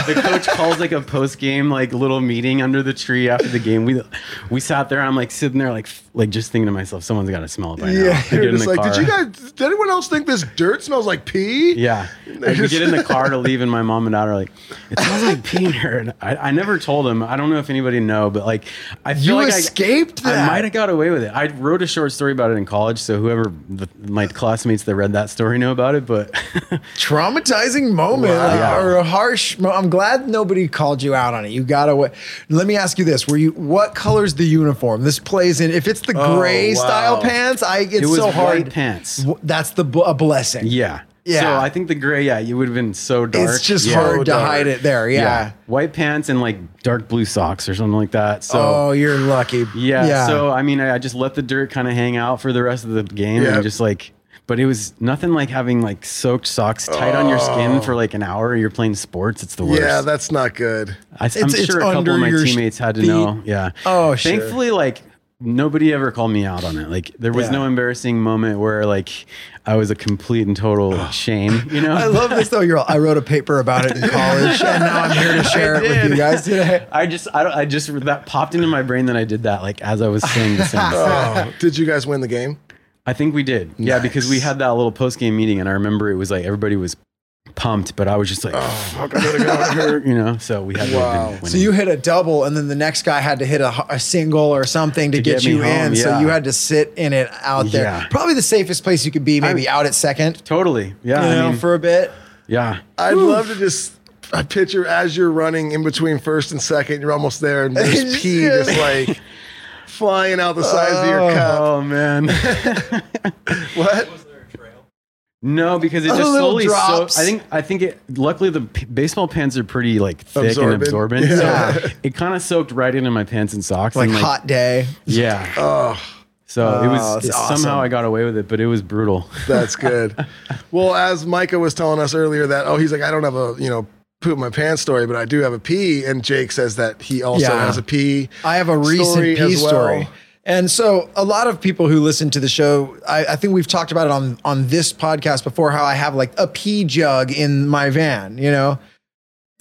the coach calls like a post game like little meeting under the tree after the game. We we sat there. I'm like sitting there like like just thinking to myself, someone's got to smell it by now. Yeah, I get in just the like, did you guys? Did anyone else think this dirt smells like pee? Yeah, like, we get in the car to leave, and my mom and dad are like, "It smells like in. And I, I never told him. I don't know if anybody know, but like, I feel You like escaped I, that. I might have got away with it. I wrote a short story about it in college, so whoever the, my classmates that read that story know about it. But traumatizing moment Wow. Uh, yeah. or a harsh mo- i'm glad nobody called you out on it you gotta wa- let me ask you this were you what color's the uniform this plays in if it's the Oh, gray wow. style pants i it's it so hard pants. That's the a blessing Yeah. Yeah. So I think the gray, yeah, you would have been so dark. it's just Yeah. hard to dark. hide it there. Yeah. White pants and like dark blue socks or something like that. So oh, you're lucky. yeah, So I mean, I, I just let the dirt kind of hang out for the rest of the game Yeah. and just like. But it was nothing like having like soaked socks tight on your skin for like an hour. You're playing sports. It's the worst. Yeah, that's not good. I, am It's- it's sure a couple under of my your sh- teammates had to feet. know. Yeah. Oh, sure. Thankfully, like nobody ever called me out on it. Like there was Yeah. no embarrassing moment where like I was a complete and total shame. You know. I love this though. You're all, I wrote a paper about it in college, and now I'm here to share it with you guys today. I just, I don't, I just that popped into my brain that I did that like as I was saying the sentence. Oh, did you guys win the game? I think we did. Yeah, because we had that little post game meeting, and I remember it was like everybody was pumped, but I was just like, fuck, I gotta get out here, you know. So we had Wow. been So you hit a double, and then the next guy had to hit a, a single or something to, To get, get you home, in. So you had to sit in it out there. Yeah. Probably the safest place you could be, maybe out at second. totally, yeah, You know, I mean, for a bit. yeah. I'd love to just I picture as you're running in between first and second, you're almost there, and there's pee just like flying out the sides of your oh, cup. Oh man, What? no, because it just slowly. drops. So I think, I think it. Luckily, the p- baseball pants are pretty like thick Absorbent. and absorbent. Yeah. So it kind of soaked right into my pants and socks. Like, and, hot day. Yeah. Oh, So it Oh, was that's it- awesome. somehow I got away with it, but it was brutal. that's good. well, as Micah was telling us earlier that oh he's like I don't have a you know poop my pants story, but I do have a pee, and Jake says that he also Yeah. has a pee. I have a recent story pee as well. story. And so a lot of people who listen to the show, I, I think we've talked about it on on this podcast before, how I have like a pee jug in my van, you know?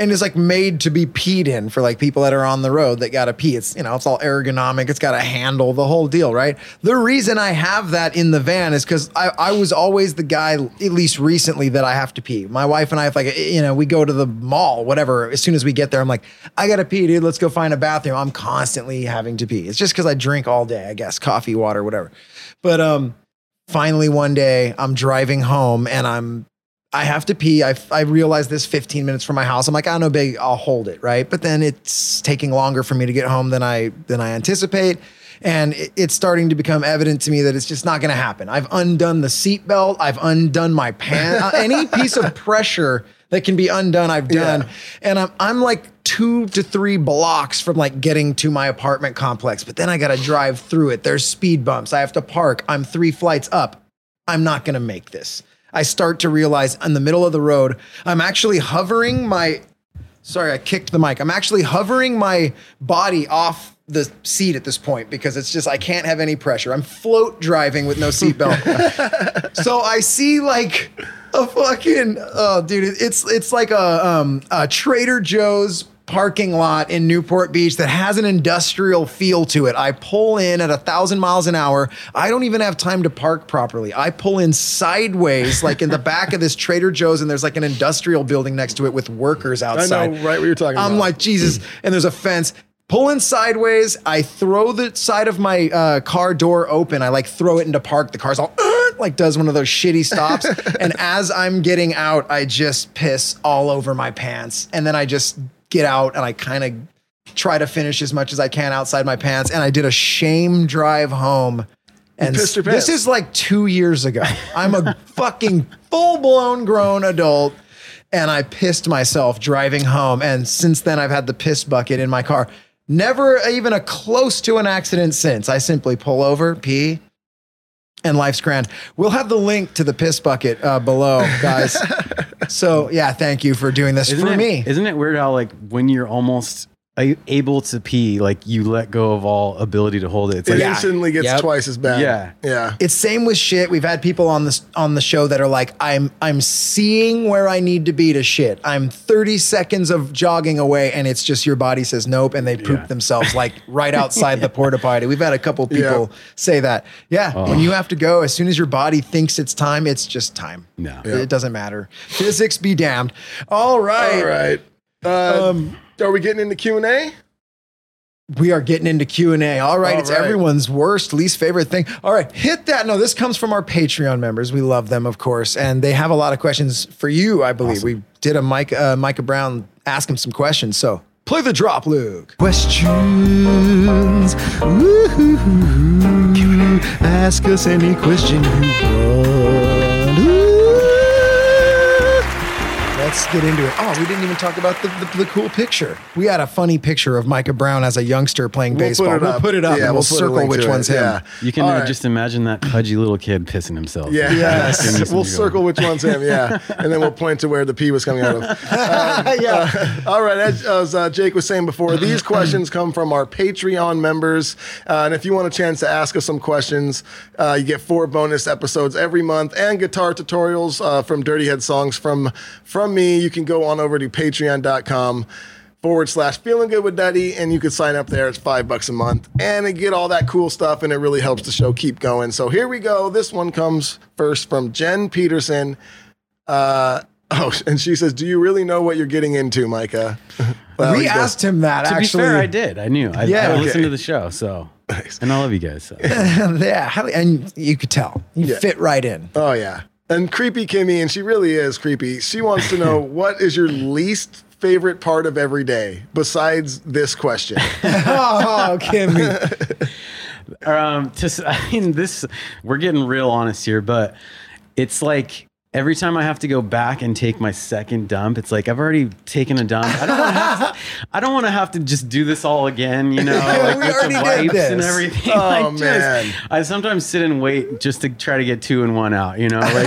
And it's like made to be peed in for like people that are on the road that gotta pee. It's you know, it's all ergonomic, it's got a handle, the whole deal, right? The reason I have that in the van is because I, I was always the guy, at least recently, that I have to pee. My wife and I have like you know, we go to the mall, whatever. As soon as we get there, I'm like, I gotta pee, dude. Let's go find a bathroom. I'm constantly having to pee. It's just because I drink all day, I guess, coffee, water, whatever. But um, finally one day I'm driving home and I'm I have to pee. I, I realized this 15 minutes from my house. I'm like, I oh, no big, I'll hold it, right? But then it's taking longer for me to get home than I than I anticipate, and it- it's starting to become evident to me that it's just not going to happen. I've undone the seatbelt. I've undone my pants. Uh, any piece of pressure that can be undone, I've done, and I'm I'm like two to three blocks from like getting to my apartment complex. But then I got to drive through it. There's speed bumps. I have to park. I'm three flights up. I'm not going to make this. I start to realize in the middle of the road, I'm actually hovering my. Sorry, I kicked the mic. I'm actually hovering my body off the seat at this point because it's just, I can't have any pressure. I'm float driving with no seatbelt. so I see like a fucking, oh, dude, it's, it's like a, um, a Trader Joe's parking lot in Newport Beach that has an industrial feel to it. I pull in at a thousand miles an hour. I don't even have time to park properly. I pull in sideways, like in the back of this Trader Joe's, and there's like an industrial building next to it with workers outside. I know right what you're talking about. I'm about. like, Jesus. And there's a fence. Pulling sideways, I throw the side of my uh, car door open. I like throw it into park. The car's all like does one of those shitty stops. and as I'm getting out, I just piss all over my pants. And then I just get out and I kind of try to finish as much as I can outside my pants. And I did a shame drive home. And pissed your this is like two years ago. I'm a fucking full blown grown adult. And I pissed myself driving home. And since then, I've had the piss bucket in my car. Never even a close to an accident since. I simply pull over, pee, and life's grand. We'll have the link to the piss bucket uh, below, guys. so yeah, thank you for doing this Isn't for it, me. Isn't it weird how like when you're almost able to pee, like you let go of all ability to hold it. It's it like Yeah. instantly gets Yep. twice as bad. Yeah. yeah. It's same with shit. We've had people on this on the show that are like, I'm I'm seeing where I need to be to shit. I'm 30 seconds of jogging away, and it's just your body says nope, and they poop Yeah. themselves like right outside the porta potty. We've had a couple people Yeah. say that. Yeah, when you have to go, as soon as your body thinks it's time, it's just time. No. It doesn't matter. Physics be damned. All right. All right. Uh, Um, are we getting into Q and A? We are getting into Q&A. All right, All it's right. everyone's worst, least favorite thing. All right, hit that. No, this comes from our Patreon members. We love them, of course, and they have a lot of questions for you, I believe. We did a Mike, uh, Micah Brown ask him some questions, so play the drop, Luke. Questions. Woo-hoo-hoo. Ask us any question you want. Let's get into it. Oh, we didn't even talk about the, the, the cool picture. We had a funny picture of Micah Brown as a youngster playing We'll baseball. put we'll up. put it up Yeah, and we'll, put a circle which to it. one's him. Yeah. You can uh, right. just imagine that pudgy little kid pissing himself. Yeah. Yes. Yes. we'll circle which one's him. Yeah. And then we'll point to where the pee was coming out of. Um, yeah. All right. As, as uh, Jake was saying before, these questions come from our Patreon members. Uh, and if you want a chance to ask us some questions, uh, you get four bonus episodes every month and guitar tutorials uh, from Dirty Head songs from from me. You can go on over to patreon.com forward slash feeling good with Duddy, and you can sign up there. It's five bucks a month, and you get all that cool stuff, and it really helps the show keep going. So here we go. This one comes first from Jen Peterson. Uh, oh, and she says, "Do you really know what you're getting into, Micah?" Well, we asked him that To actually. be fair, I did. I knew. I, Yeah. I Okay. listened to the show, so and I love you guys. So. yeah, and you could tell. You Yeah. fit right in. Oh yeah, and creepy Kimmy, and she really is creepy. She wants to know what is your least favorite part of every day besides this question. oh, Kimmy. um to s- i mean this we're getting real honest here but it's like every time i have to go back and take my second dump it's like i've already taken a dump. I don't want to have to, i don't want to have to just do this all again you know like We with already the did wipes and everything. Oh, like just- man. i sometimes sit and wait just to try to get two and one out you know like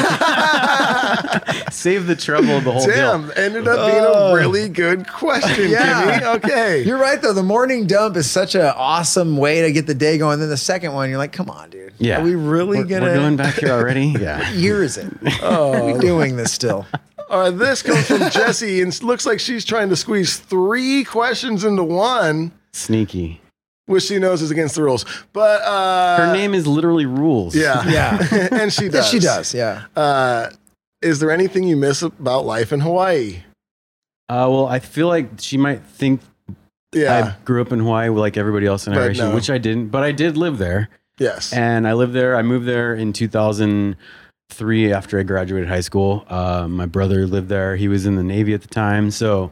save the trouble of the whole Damn, deal ended up being a really good question, Yeah. Kimmy. Okay. You're right though. The morning dump is such an awesome way to get the day going. Then the second one, you're like, come on, dude. yeah Are we really we're, gonna? we're going back here already yeah What year is it? Oh, are we doing this still? All right, this comes from Jessie, and looks like she's trying to squeeze three questions into one, sneaky which she knows is against the rules. But uh, her name is literally rules yeah, Yeah. and she Yeah, does. she does. Yeah. Uh, is there anything you miss about life in Hawaii? Uh, well, I feel like she might think Yeah. I grew up in Hawaii like everybody else in our But nation, no. which I didn't, but I did live there. yes. And I lived there. I moved there in 2003 after I graduated high school. Uh, my brother lived there. He was in the Navy at the time. So,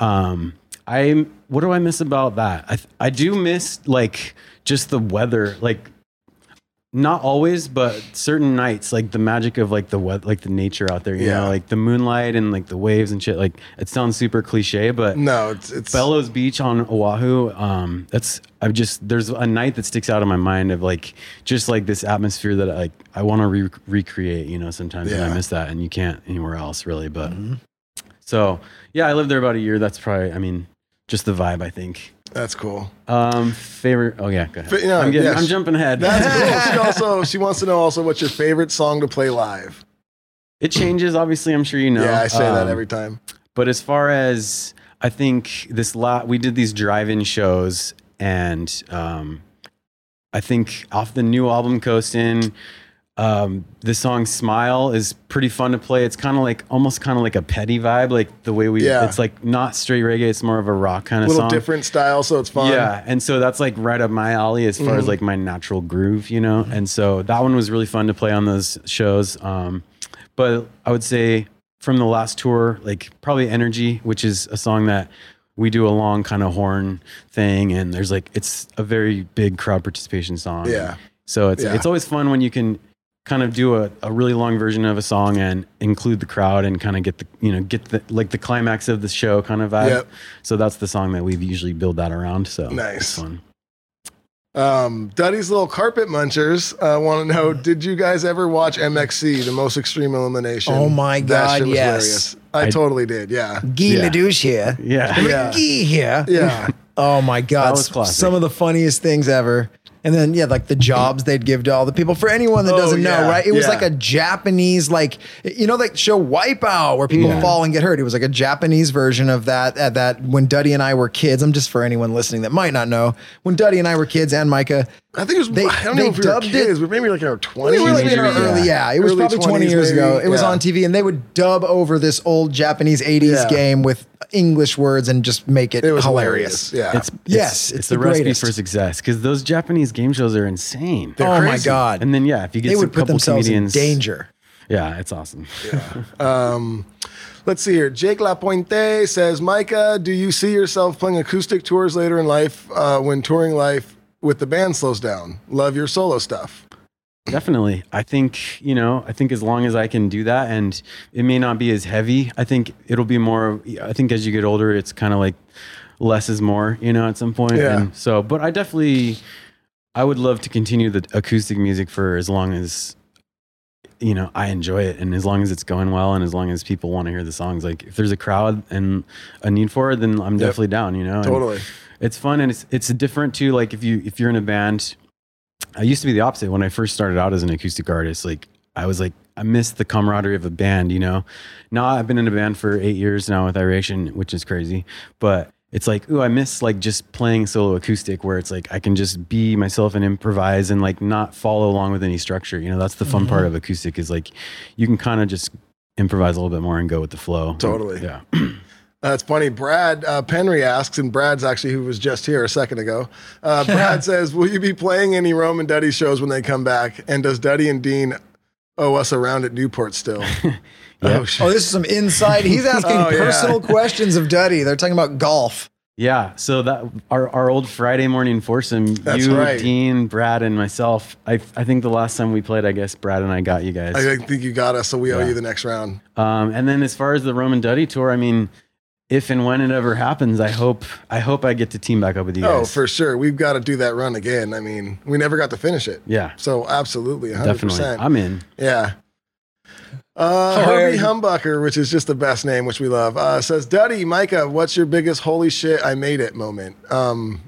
um, I what do I miss about that? I I do miss like just the weather, like not always, but certain nights, like the magic of like the weather, like the nature out there. You Yeah. know, like the moonlight and like the waves and shit. Like it sounds super cliche, but no, it's it's Bellows Beach on Oahu. Um, that's I've just there's a night that sticks out in my mind of like just like this atmosphere that I like I want to re- recreate. You know, sometimes and I miss that, and you can't anywhere else really. But so yeah, I lived there about a year. That's probably I mean just the vibe. I think. That's cool. Um, favorite. Oh yeah, go ahead. Fa- no, I'm getting. yes. I'm jumping ahead. That's cool. She also she wants to know also what's your favorite song to play live. it changes. Obviously, I'm sure you know. yeah, I say that Um, every time. But as far as I think this lot, we did these drive-in shows, and um, I think off the new album Coastin', um, the song "Smile" is pretty fun to play. It's kind of like almost kind of like a petty vibe, like the way we. Yeah. It's like not straight reggae. It's more of a rock kind of. A little song. different style, so it's fun. Yeah, and so that's like right up my alley as far Mm-hmm. as like my natural groove, you know. And so that one was really fun to play on those shows. Um, but I would say from the last tour, like probably "Energy," which is a song that we do a long kind of horn thing, and there's like it's a very big crowd participation song. Yeah. So it's Yeah. it's always fun when you can kind of do a, a really long version of a song and include the crowd and kind of get the you know get the like the climax of the show kind of vibe. Yep. So that's the song that we've usually build that around. So Nice. it's fun. Um, Duddy's little carpet munchers uh, want to know: Did you guys ever watch MXC, the Most Extreme Elimination? Oh my That God, shit was yes. hilarious. I, I- totally did. Yeah, Guy Yeah. LeDouche here. Yeah. Yeah. Guy here. yeah. Oh my God. That was classic. Some of the funniest things ever. And then, yeah, like the jobs they'd give to all the people. For anyone that Oh, doesn't know, right? It was yeah. like a Japanese, like, you know, like show Wipeout where people Yeah. fall and get hurt. It was like a Japanese version of that. At that, when Duddy and I were kids, I'm just for anyone listening that might not know, when Duddy and I were kids and Micah, I think it was. They- I don't they know if we were dubbed it- kids, but maybe like in our we twenties. were like in our Teenagers, early, yeah, it was Early probably 20 20s years ago. maybe, It was on TV and they would dub over this old Japanese 80s Yeah. game with English words and just make it, It was hilarious. hilarious. Yeah, It's, Yes, it's, it's the, the recipe for success because those Japanese game shows are insane. They're oh my. God. and then yeah, if you get they would put couple themselves comedians, in danger. Yeah, it's awesome. Um, let's see here. Jake Lapointe says, Micah, do you see yourself playing acoustic tours later in life uh, when touring life with the band slows down? Love your solo stuff. Definitely. I think, you know, I think as long as I can do that and it may not be as heavy, I think it'll be more, I think as you get older, it's kind of like less is more, you know, at some point. Yeah. And so, but I definitely, I would love to continue the acoustic music for as long as, you know, I enjoy it and as long as it's going well and as long as people want to hear the songs. Like if there's a crowd and a need for it, then I'm definitely down, you know? And Totally. It's fun and it's it's different too. Like if you if you're in a band, I used to be the opposite when I first started out as an acoustic artist. Like I was like I miss the camaraderie of a band. You know, now I've been in a band for eight years now with Iration, which is crazy. But it's like, ooh, I miss like just playing solo acoustic, where it's like I can just be myself and improvise and like not follow along with any structure. You know, that's the fun part mm-hmm. of acoustic is like you can kind of just improvise a little bit more and go with the flow. Totally. Yeah. That's funny. Brad uh, Penry asks, and Brad's actually who was just here a second ago. Uh, Brad says, "Will you be playing any Rome and Duddy shows when they come back? And does Duddy and Dean owe us a round at Newport still?" Oh. Oh, this is some inside. He's asking Oh, yeah. personal questions of Duddy. They're talking about golf. Yeah, so that our, our old Friday morning foursome, That's you, right. Dean, Brad, and myself. I I think the last time we played, I guess Brad and I got you guys. I think you got us, so we owe you the next round. Um, and then as far as the Rome and Duddy tour, I mean, if and when it ever happens, I hope I hope I get to team back up with you Oh, guys. for sure. We've got to do that run again. I mean, we never got to finish it. yeah, So absolutely, 100%. definitely. I'm in. Yeah. Uh, Herbie Humbucker, which is just the best name, which we love, uh, says, Duddy, Micah, what's your biggest holy shit, I made it moment? Um,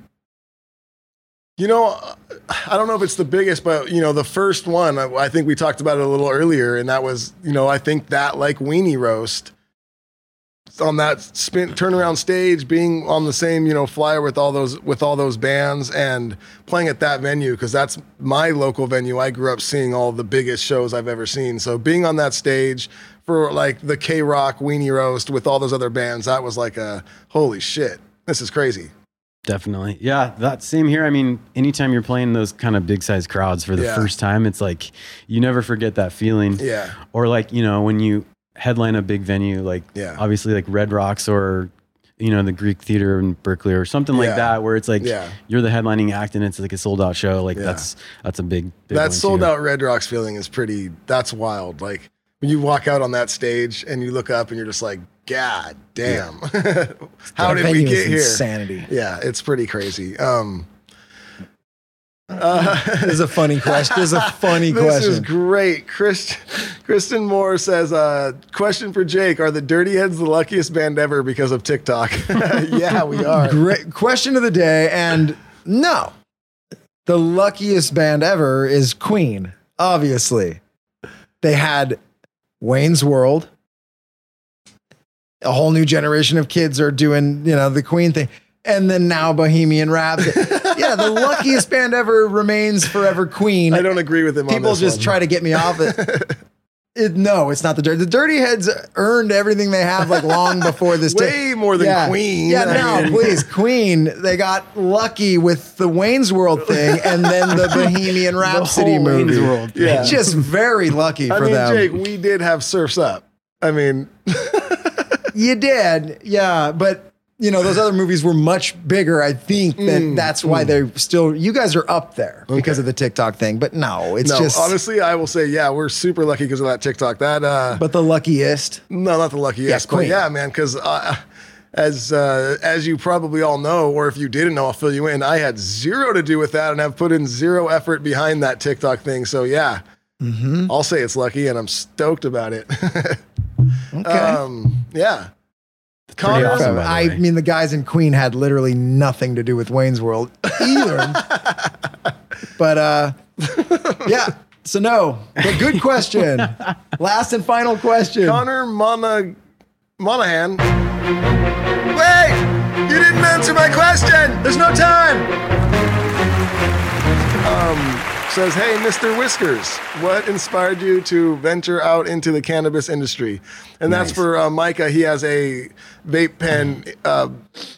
you know, I don't know if it's the biggest, but, you know, the first one, I, I think we talked about it a little earlier, and that was, you know, I think that like Weenie Roast on that spin turnaround stage, being on the same you know flyer with all those with all those bands and playing at that venue because that's my local venue. I grew up seeing all the biggest shows I've ever seen. So being on that stage for like the KROQ Weenie Roast with all those other bands, that was like a holy shit. This is crazy. Definitely. Yeah, that same here. I mean, anytime you're playing those kind of big size crowds for the Yeah. first time, it's like you never forget that feeling. Yeah. Or like, you know, when you headline a big venue, like Yeah. obviously like Red Rocks or you know, the Greek Theater in Berkeley or something Yeah. like that, where it's like Yeah. you're the headlining act and it's like a sold out show. Like Yeah. that's that's a big, big that sold too. out Red Rocks feeling is pretty. That's wild. Like when you walk out on that stage and you look up and you're just like, God damn, how The did we get here? Insanity. Yeah, it's pretty crazy. Um, uh, This is a funny question. This is a funny this question. This is great. Chris, Kristen Moore says, uh, question for Jake. Are the Dirty Heads the luckiest band ever because of TikTok? yeah, we are. Great question of the day. And no, the luckiest band ever is Queen, obviously. They had Wayne's World. A whole new generation of kids are doing, you know, the Queen thing. And then now Bohemian Rhapsody. yeah, the luckiest band ever remains forever Queen. I don't agree with him on People just one. try to get me off it. It, no, it's not the dirty. The Dirty Heads earned everything they have like long before this. Way more than yeah. Queen. Yeah, no, mean- please, Queen. They got lucky with the Wayne's World thing and then the Bohemian Rhapsody whole movie. Wayne's World thing. Yeah. Just very lucky I for mean, them. Jake, we did have Surfs Up. I mean, You did, yeah, but you know those other movies were much bigger. I think that Mm, that's why they're still. You guys are up there because of the TikTok thing, but no, it's no, just. honestly, I will say, yeah, we're super lucky because of that TikTok. That, uh, but the luckiest. no, not the luckiest, Yeah, but yeah, man, because uh, as uh, as you probably all know, or if you didn't know, I'll fill you in. I had zero to do with that, and I've put in zero effort behind that TikTok thing. So yeah, Mm-hmm. I'll say it's lucky, and I'm stoked about it. Okay. um, yeah, Connor, awesome. I way. mean, the guys in Queen had literally nothing to do with Wayne's World either. but uh, yeah. So no, but good question. Last and final question. Connor Mona, Monahan. Wait! You didn't answer my question! There's no time! Um, says, hey, Mr. Whiskers, what inspired you to venture out into the cannabis industry? And that's for uh, Micah. He has a vape pen uh,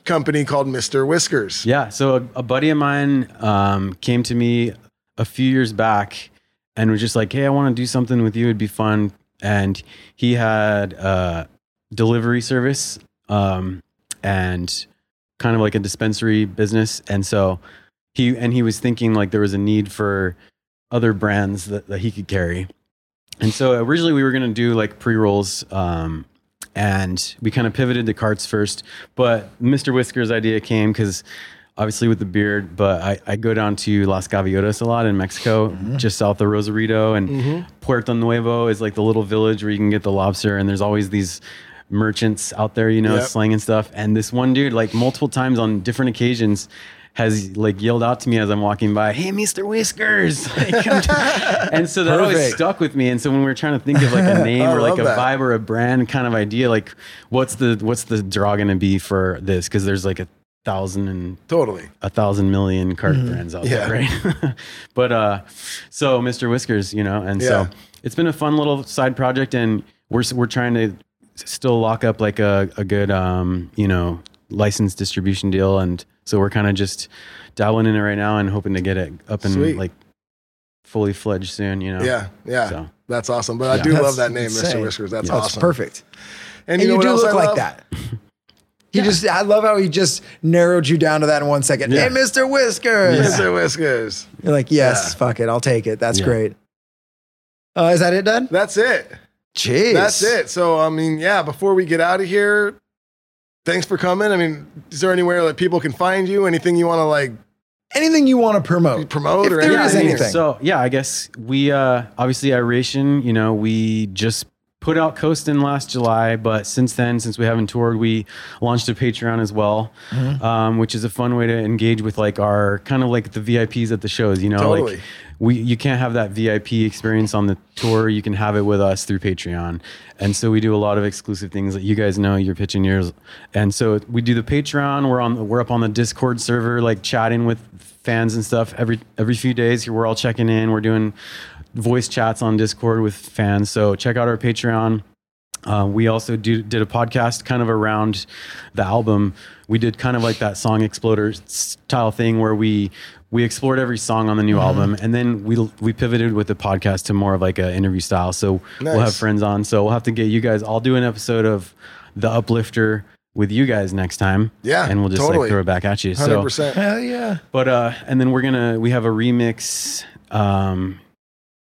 company called Mr. Whiskers. Yeah. So a, a buddy of mine um, came to me a few years back and was just like, "Hey, I want to do something with you. It'd be fun." And he had a delivery service um, and kind of like a dispensary business, and so he and he was thinking like there was a need for other brands that, that he could carry. And so originally we were going to do like pre rolls. Um, and we kind of pivoted to carts first. But Mr. Whisker's idea came because obviously with the beard, but I, I go down to Las Gaviotas a lot in Mexico, just south of Rosarito. And Puerto Nuevo is like the little village where you can get the lobster. And there's always these merchants out there, you know, Yep. slanging stuff. And this one dude, like multiple times on different occasions, has like yelled out to me as I'm walking by, "Hey, Mr. Whiskers!" Like, and so that always stuck with me. And so when we were trying to think of like a name or like a that. vibe or a brand kind of idea, like what's the what's the draw going to be for this? Because there's like a thousand and Totally. a thousand million cart brands out Yeah. there, right? but uh, so Mr. Whiskers, you know, and Yeah. so it's been a fun little side project, and we're we're trying to still lock up like a a good um you know license distribution deal, and so we're kind of just dabbling in it right now and hoping to get it up and Sweet. like fully fledged soon, you know. Yeah, yeah. So. That's awesome. But I do That's love that name, insane. Mr. Whiskers. That's Yeah. That's awesome. perfect. And And you know you do look like love? that. He just, I love how he just narrowed you down to that in one second. Yeah. Hey, Mr. Whiskers. Mr. Whiskers. You're like, yes, Yeah. fuck it. I'll take it. That's Yeah. great. Uh, is that it, Dad? That's it. Jeez. That's it. So, I mean, yeah, before we get out of here, thanks for coming. I mean, is there anywhere that people can find you? Anything you want to like Anything you want to promote? promote If or there anything? is anything. So yeah, I guess we uh obviously Iration, you know, we just put out Coastin last July, but since then, since we haven't toured, we launched a Patreon as well, Mm-hmm. um, which is a fun way to engage with like our kind of like the VIPs at the shows. You know, Totally. like we you can't have that VIP experience on the tour. You can have it with us through Patreon, and so we do a lot of exclusive things that you guys know. You're pitching yours, and so we do the Patreon. We're on we're up on the Discord server, like chatting with fans and stuff every every few days. Here we're all checking in. We're doing voice chats on Discord with fans. So check out our Patreon. Uh, we also do, did a podcast kind of around the album. We did kind of like that song exploder style thing where we we explored every song on the new album, and then we we pivoted with the podcast to more of like a interview style. So we'll have friends on. So we'll have to get you guys. I'll do an episode of the Uplifter with you guys next time. Yeah, and we'll just totally. like throw it back at you. Hundred So. Hell yeah. but uh, and then we're gonna we have a remix um,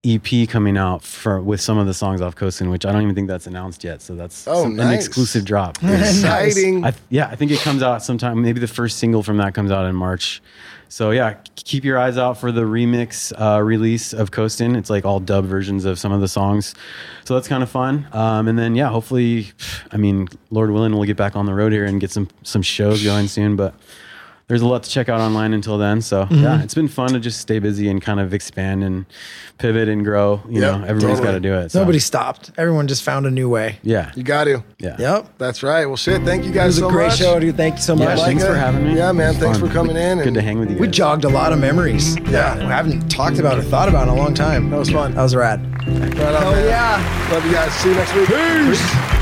EP coming out for with some of the songs off Coastin, which I don't even think that's announced yet. So that's Oh, some- an exclusive drop. Exciting. I, yeah, I think it comes out sometime. Maybe the first single from that comes out in March. So yeah, keep your eyes out for the remix uh, release of Coastin. It's like all dub versions of some of the songs. So that's kind of fun. Um, and then yeah, hopefully, I mean, Lord willing, we'll get back on the road here and get some some shows going soon. But there's a lot to check out online until then. So Mm-hmm. yeah, it's been fun to just stay busy and kind of expand and pivot and grow. You Yep, know, everybody's totally. got to do it. So, Nobody stopped. Everyone just found a new way. Yeah. You got to. Yeah. Yep. That's right. Well, shit. Thank you guys. So much. It guys was a so great much. show, dude. Thank you so Yeah, much. thanks Micah. for having me. Yeah, man. Thanks fun. for coming in. Good and to hang with you. We jogged a lot of memories. Yeah. We haven't talked about or thought about in a long time. That was fun. That was rad. Right on, Hell man. yeah. Love you guys. See you next week. Peace.